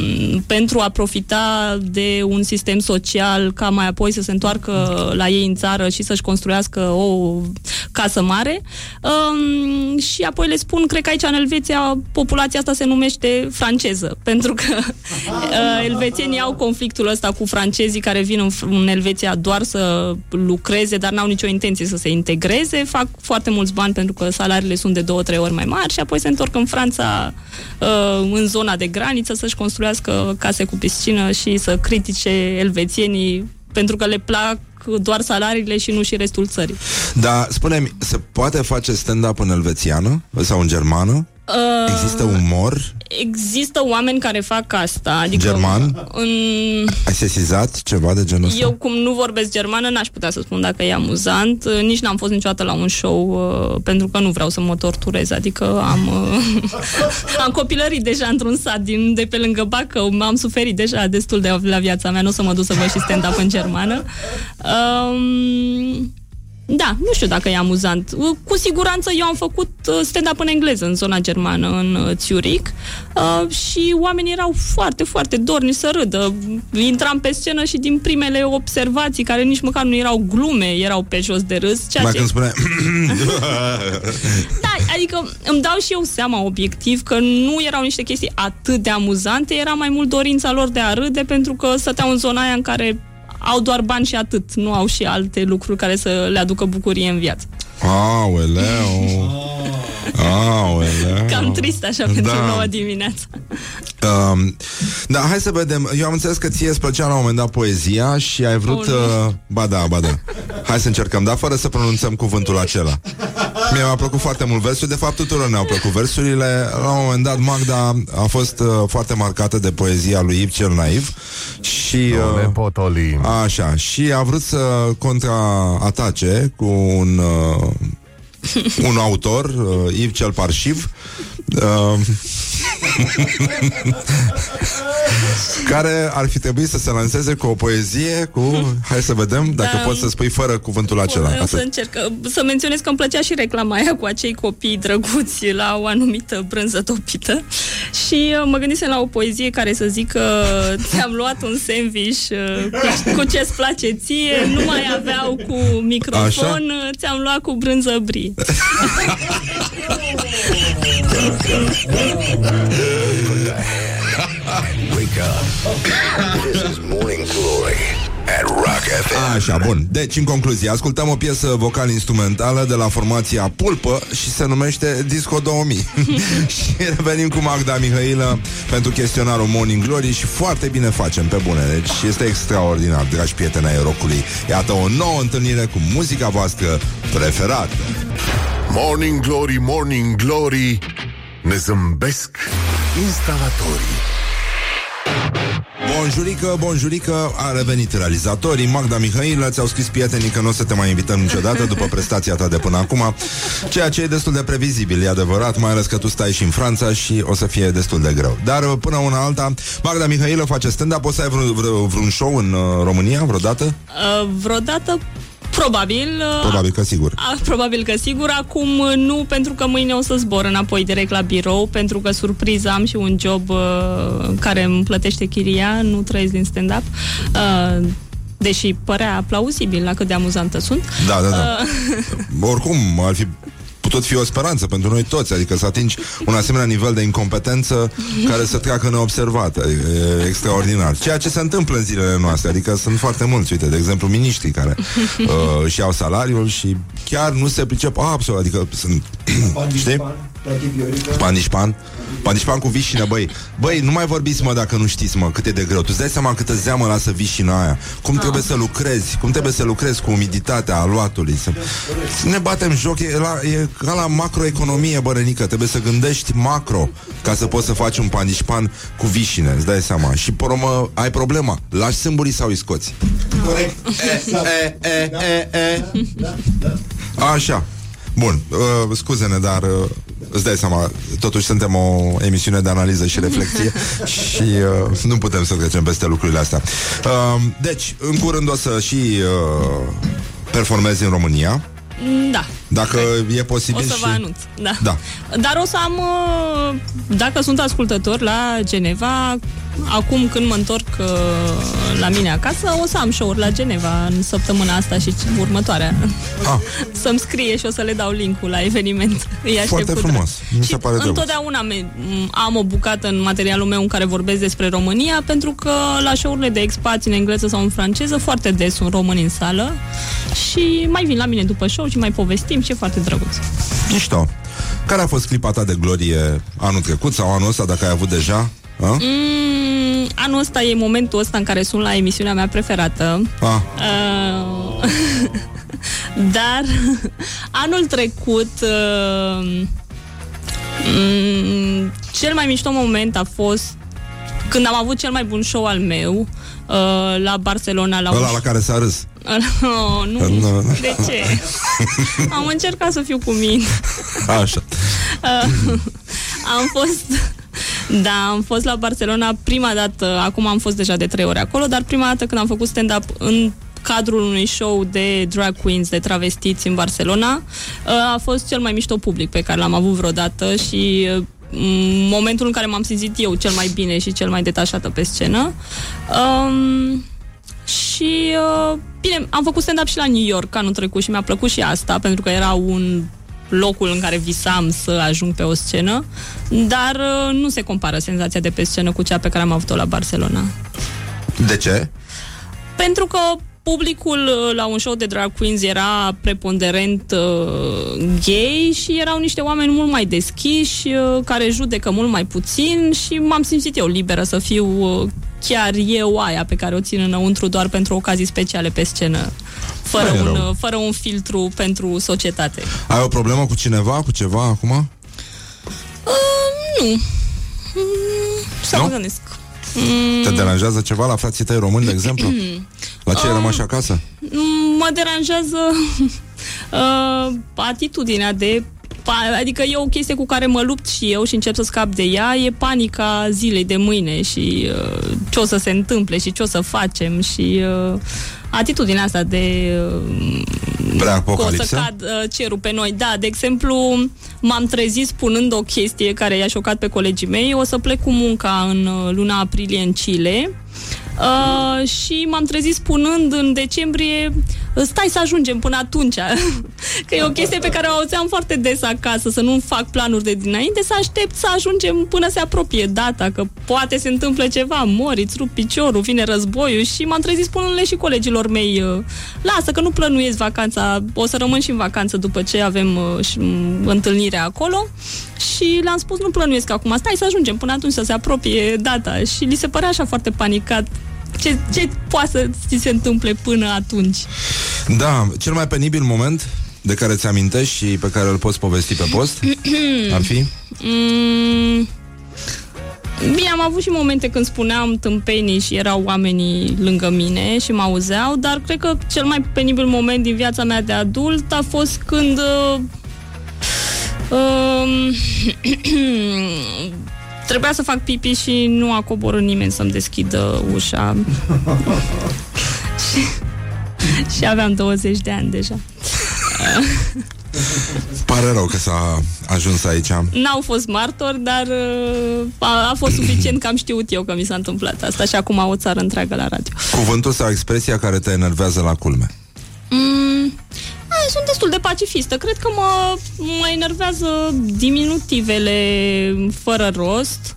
pentru a profita de un sistem social ca mai apoi să se întoarcă la ei în țară și să-și construiască o casă mare. Um, și apoi le spun, cred că aici în Elveția populația asta se numește franceză, *laughs* pentru că uh, *laughs* elvețienii au conflictul ăsta cu francezii care vin în, în Elveția doar să lucreze, dar n-au nicio intenție să se integreze, fac foarte mulți bani pentru că salariile sunt de două-trei ori mai mari și apoi se întorc în Franța, uh, în zona de graniță, să-și construiască case cu piscină și să critique elvețienii pentru că le plac doar salariile și nu și restul țării. Dar spune-mi, se poate face stand-up în elvețiană sau în germană? Uh, Există umor? Există oameni care fac asta. Adică German? În... Ai sesizat ceva de genul ăsta? Eu, cum nu vorbesc germană, n-aș putea să spun dacă e amuzant. Uh, Nici n-am fost niciodată la un show uh, pentru că nu vreau să mă torturez. Adică am, uh, *laughs* am copilărit deja într-un sat din, de pe lângă Bacău. Am suferit deja destul de la viața mea. Nu o să mă duc să văd și stand-up în germană. Um, da, nu știu dacă e amuzant. Uh, Cu siguranță eu am făcut uh, stand-up în engleză în zona germană, în uh, Zurich uh, și oamenii erau foarte, foarte dorni să râdă. Intram pe scenă și din primele observații, care nici măcar nu erau glume, erau pe jos de râs. Ceea Mai ce... când spune... Da, adică îmi dau și eu seama obiectiv că nu erau niște chestii atât de amuzante, era mai mult dorința lor de a râde pentru că stăteau în zona aia în care au doar bani și atât, nu au și alte lucruri care să le aducă bucurie în viață. Aoleu Aoleu. Cam trist așa pentru Da. noua dimineață. Um, da, hai să vedem. Eu am înțeles că ție îți plăcea la un moment dat poezia și ai vrut... Oh, nu. uh, ba da, ba da. Hai să încercăm, dar fără să pronunțăm cuvântul acela. Mie mi-a plăcut foarte mult versul. De fapt, tuturor ne-au plăcut versurile. La un moment dat, Magda a fost uh, foarte marcată de poezia lui Ib cel naiv și... Nu ne Uh, potolim. Așa, și a vrut să contraatace cu un, uh, un autor, uh, Yves cel Parșiv, uh, *laughs* care ar fi trebuit să se lanseze cu o poezie cu, hai să vedem dacă Da. poți să spui fără cuvântul acela. O să Asta. încerc să menționez că îmi plăcea și reclama aia cu acei copii drăguți la o anumită brânză topită și uh, mă gândisem la o poezie care să zică ți-am luat un sandwich uh, cu, cu ce-ți place ție, nu mai aveau cu microfon, Așa? uh, ți-am luat cu brânză brie. *laughs* Wake up. This is Morning Glory at Rock FM. Așa, bun. Deci, în concluzie, ascultăm o piesă vocal-instrumentală de la formația Pulpă și se numește Disco 2000. *laughs* și revenim cu Magda Mihailă pentru chestionarul Morning Glory și foarte bine facem, pe bune. Deci este extraordinar, dragi prieteni ai rockului. Iată o nouă întâlnire cu muzica voastră preferată. Morning Glory, Morning Glory Ne zâmbesc instalatorii. Bonjurică, bonjurică, a revenit realizatorii. Magda Mihailă, ți-au scris prietenii că nu o să te mai invităm niciodată După prestația ta de până acum. Ceea ce e destul de previzibil, e adevărat Mai ales că tu stai și în Franța și o să fie destul de greu. Dar până una alta, Magda Mihailă face stand-up. O să ai vreun, vreun, vreun show în uh, România vreodată? Uh, vreodată Probabil. uh, Probabil că sigur A, probabil că sigur. Acum uh, nu, pentru că mâine o să zbor înapoi direct la birou, pentru că surpriză am și un job uh, care îmi plătește chiria, nu trăiesc din stand-up. Uh, deși părea plauzibil la cât de amuzantă sunt. Da, da, da Uh, *laughs* Oricum, ar fi putut fi o speranță pentru noi toți, adică să atingi un asemenea nivel de incompetență care să treacă neobservat. E extraordinar. Ceea ce se întâmplă în zilele noastre, adică sunt foarte mulți, uite, de exemplu, miniștrii care *laughs* uh, își iau salariul și chiar nu se pricep absolut, adică sunt, *clears throat* știi? Panișpan Panișpan cu vișină, băi. Băi, nu mai vorbiți, mă, dacă nu știți, mă, cât e de greu. Tu îți dai seama câtă zeamă lasă vișina aia. Cum trebuie să lucrezi? Cum trebuie să lucrezi cu umiditatea aluatului? Să... Ne batem joc. E, la, e ca la macroeconomie, bărănică. Trebuie să gândești macro Ca să poți să faci un panișpan cu vișine Îți dai seama. Și pe urmă ai problema. Lași sâmburii sau îi scoți? Corect. e, e, e, e. Așa. Bun, uh, scuze-ne, dar uh, îți dai seama, totuși suntem o emisiune de analiză și reflexie *laughs* și uh, nu putem să trecem peste lucrurile astea. Uh, deci, în curând o să și uh, performezi în România, da. dacă e O posibil să și... vă anunț, da. Da. Dar o să am, uh, dacă sunt ascultători la Geneva, acum când mă întorc uh, la mine acasă, o să am show-uri la Geneva în săptămâna asta și următoarea. Ah. *laughs* Să-mi scrie și o să le dau linkul la eveniment. *laughs* Îi aștept Foarte cu frumos. drag. Mi se și pare drăguț. întotdeauna me- m- am o bucată în materialul meu în care vorbesc despre România, pentru că la show-urile de expați în engleză sau în franceză foarte des sunt români în sală și mai vin la mine după show și mai povestim și e foarte drăguț. Mișto. Care a fost clipa ta de glorie anul trecut sau anul ăsta, dacă ai avut deja? A? Mm, anul ăsta e momentul ăsta în care sunt la emisiunea mea preferată. Ah. Uh, *laughs* dar anul trecut uh, mm, cel mai mișto moment a fost când am avut cel mai bun show al meu uh, la Barcelona la un Ăla la care s-a râs. *laughs* Oh, nu. Nu. De ce? *laughs* Am încercat să fiu cu mine. Așa. Uh, am fost da, am fost la Barcelona prima dată, acum am fost deja de trei ori acolo, dar prima dată când am făcut stand-up în cadrul unui show de drag queens, de travestiți în Barcelona, uh, a fost cel mai mișto public pe care l-am avut vreodată și uh, m- momentul în care m-am simțit eu cel mai bine și cel mai detașată pe scenă. Um, și, uh, bine, am făcut stand-up și la New York anul trecut și mi-a plăcut și asta, pentru că era un locul în care visam să ajung pe o scenă, dar uh, nu se compară senzația de pe scenă cu cea pe care am avut-o la Barcelona. De ce? Pentru că publicul uh, la un show de drag queens era preponderent uh, gay și erau niște oameni mult mai deschiși, uh, care judecă mult mai puțin și m-am simțit eu liberă să fiu uh, chiar eu aia pe care o țin înăuntru doar pentru ocazii speciale pe scenă, fără, Nu e un, rău. uh, fără un filtru pentru societate. Ai o problemă cu cineva, cu ceva acum? Uh, nu. Mm, să Nu? mă gândesc. Mm, Te deranjează ceva la frații tăi români, de exemplu? La ce ai rămas acasă? Mm, mă deranjează *laughs* uh, atitudinea de pa- Adică e o chestie cu care mă lupt și eu și încerc să scap de ea, e panica zilei de mâine și uh, ce o să se întâmple și ce o să facem și uh, atitudinea asta de uh, Prea că o să apocalipsă? cad uh, cerul pe noi. Da, de exemplu, m-am trezit spunând o chestie care i-a șocat pe colegii mei. O să plec cu munca în uh, luna aprilie în Chile. Uh, și m-am trezit spunând în decembrie stai să ajungem până atunci. *laughs* Că e o chestie pe care o auzeam foarte des acasă să nu fac planuri de dinainte să aștept să ajungem până se apropie data că poate se întâmplă ceva mori, îți rup piciorul, vine războiul și m-am trezit spunându-le și colegilor mei uh, lasă că nu plănuiesc vacanța o să rămân și în vacanță după ce avem uh, și, um, întâlnirea acolo. Și le-am spus nu plănuiesc acum, stai să ajungem până atunci să se apropie data. Și li se părea așa foarte panicat ce, ce poate să ți se întâmple până atunci? Da, cel mai penibil moment de care ți amintești și pe care îl poți povesti pe post ar fi? Mm, bine, am avut și momente când spuneam tâmpenii și erau oamenii lângă mine și mă auzeau, dar cred că cel mai penibil moment din viața mea de adult a fost când uh, *clears throat* um, *clears throat* trebuia să fac pipi și nu a coborât nimeni să-mi deschidă ușa. *laughs* și, și aveam 20 de ani deja. Pare rău că s-a ajuns aici. N-au fost martori, dar uh, a, a fost suficient că am știut eu că mi s-a întâmplat asta și acum o țară întreagă la radio. Cuvântul sau expresia care te enervează la culme. Mm, a, sunt destul de pacifistă. Cred că mă, mă enervează diminutivele fără rost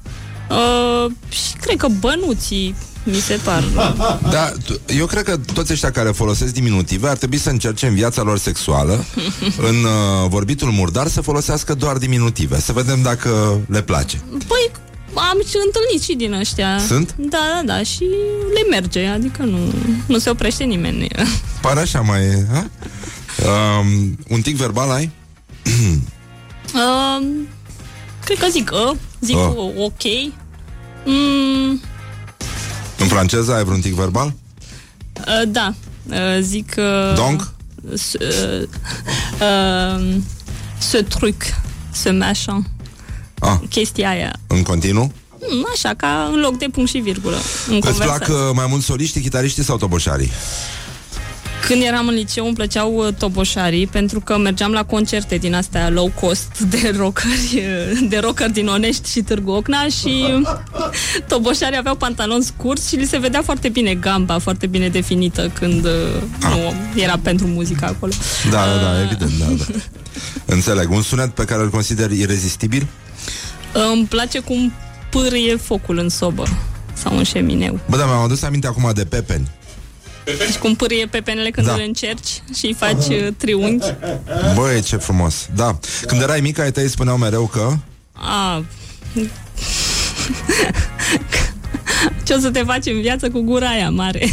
uh, și cred că bănuții mi se par. *laughs* Da, tu- eu cred că toți ăștia care folosesc diminutive ar trebui să încerce în viața lor sexuală, *laughs* în uh, vorbitul murdar, să folosească doar diminutive. Să vedem dacă le place. Păi, am și întâlnit și din ăștia. Sunt? Da, da, da, și le merge, adică nu, nu se oprește nimeni. Pare așa mai... Ha? Um, un tic verbal ai? *clears throat* Uh, cred că zic uh, zic Uh. uh. ok. Mm, În franceză ai vreun tic verbal? uh, da, uh, zic... Uh, Donc? Ce, uh, uh, ce truc, ce machin, Ah, chestia aia. în continuu? Mm, Așa, ca în loc de punct și virgulă. În Îți conversație. plac uh, mai mult soliștii, chitariștii sau toboșarii? Când eram în liceu îmi plăceau uh, toboșarii pentru că mergeam la concerte din astea low cost de *laughs* rockeri, uh, de rockeri din Onești și Târgu Ocna și *laughs* toboșarii aveau pantaloni scurți și li se vedea foarte bine gamba, foarte bine definită când uh, nu era pentru muzică acolo. Da, da, da, evident, da, da. *laughs* Înțeleg. Un sunet pe care îl consider irezistibil? Îmi place cum pârâie focul în sobă sau în șemineu. Bă, da, mi-am adus aminte acum de pepeni. Deci cum pârâie pepenele când Da. îl încerci și îi faci uh, triunghi. Băi, ce frumos. Da. Când erai mic, ai tăi spuneau mereu că... A, ce o să te faci în viață cu gura aia mare?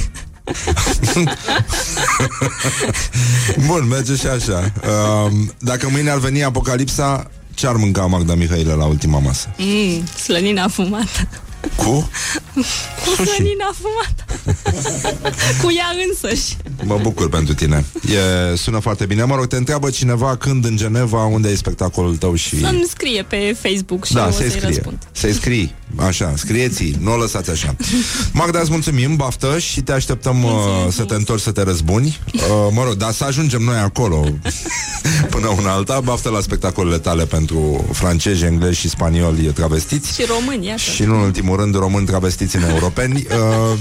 Bun, merge și așa. Um, dacă mâine ar veni apocalipsa, ce ar mânca Magda Mihailă la ultima masă? Mm, slănina fumată. Cu? Cu slănina fumată. *laughs* cu ea însăși. Mă bucur pentru tine. E, sună foarte bine. Mă rog, te întreabă cineva când în Geneva, unde e spectacolul tău și... Să-mi scrie pe Facebook și Da, eu o să-i să-i scrie. răspund. Să-i scrii. Așa, scrieți nu o lăsați așa. *laughs* Magda, îți mulțumim, baftă și te așteptăm uh, să te întorci să te răzbuni. Uh, mă rog, dar să ajungem noi acolo *laughs* până una alta. Baftă la spectacolele tale pentru francezi, englezi și spanioli travestiți. Și români, iată. Și nu în ultimul rând români travestiți în europeni *laughs* uh,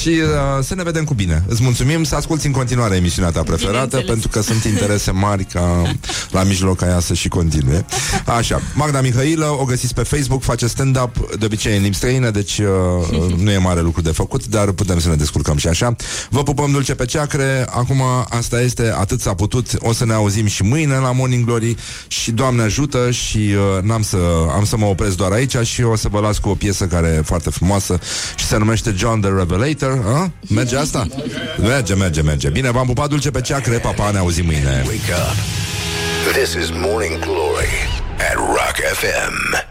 Și uh, să ne vedem cu bine Îți mulțumim să asculti în continuare emisiunea ta preferată Bineînțeles. Pentru că sunt interese mari ca la mijloc ca ea să și continue Așa, Magda Mihailă O găsiți pe Facebook, face stand-up de obicei în limbi străine, deci uh, *laughs* nu e mare lucru de făcut, dar putem să ne descurcăm și așa. Vă pupăm dulce pe ceacre, acum asta este, atât s-a putut, o să ne auzim și mâine la Morning Glory și Doamne ajută și uh, n-am să, am să mă opresc doar aici și o să vă las cu o piesă care e foarte frumoasă și se numește John the Revelator. A? Merge asta? Merge, merge, merge. Bine, v-am pupat dulce pe ceacre, papa, ne auzim mâine. Wake up. This is Morning Glory at Rock FM.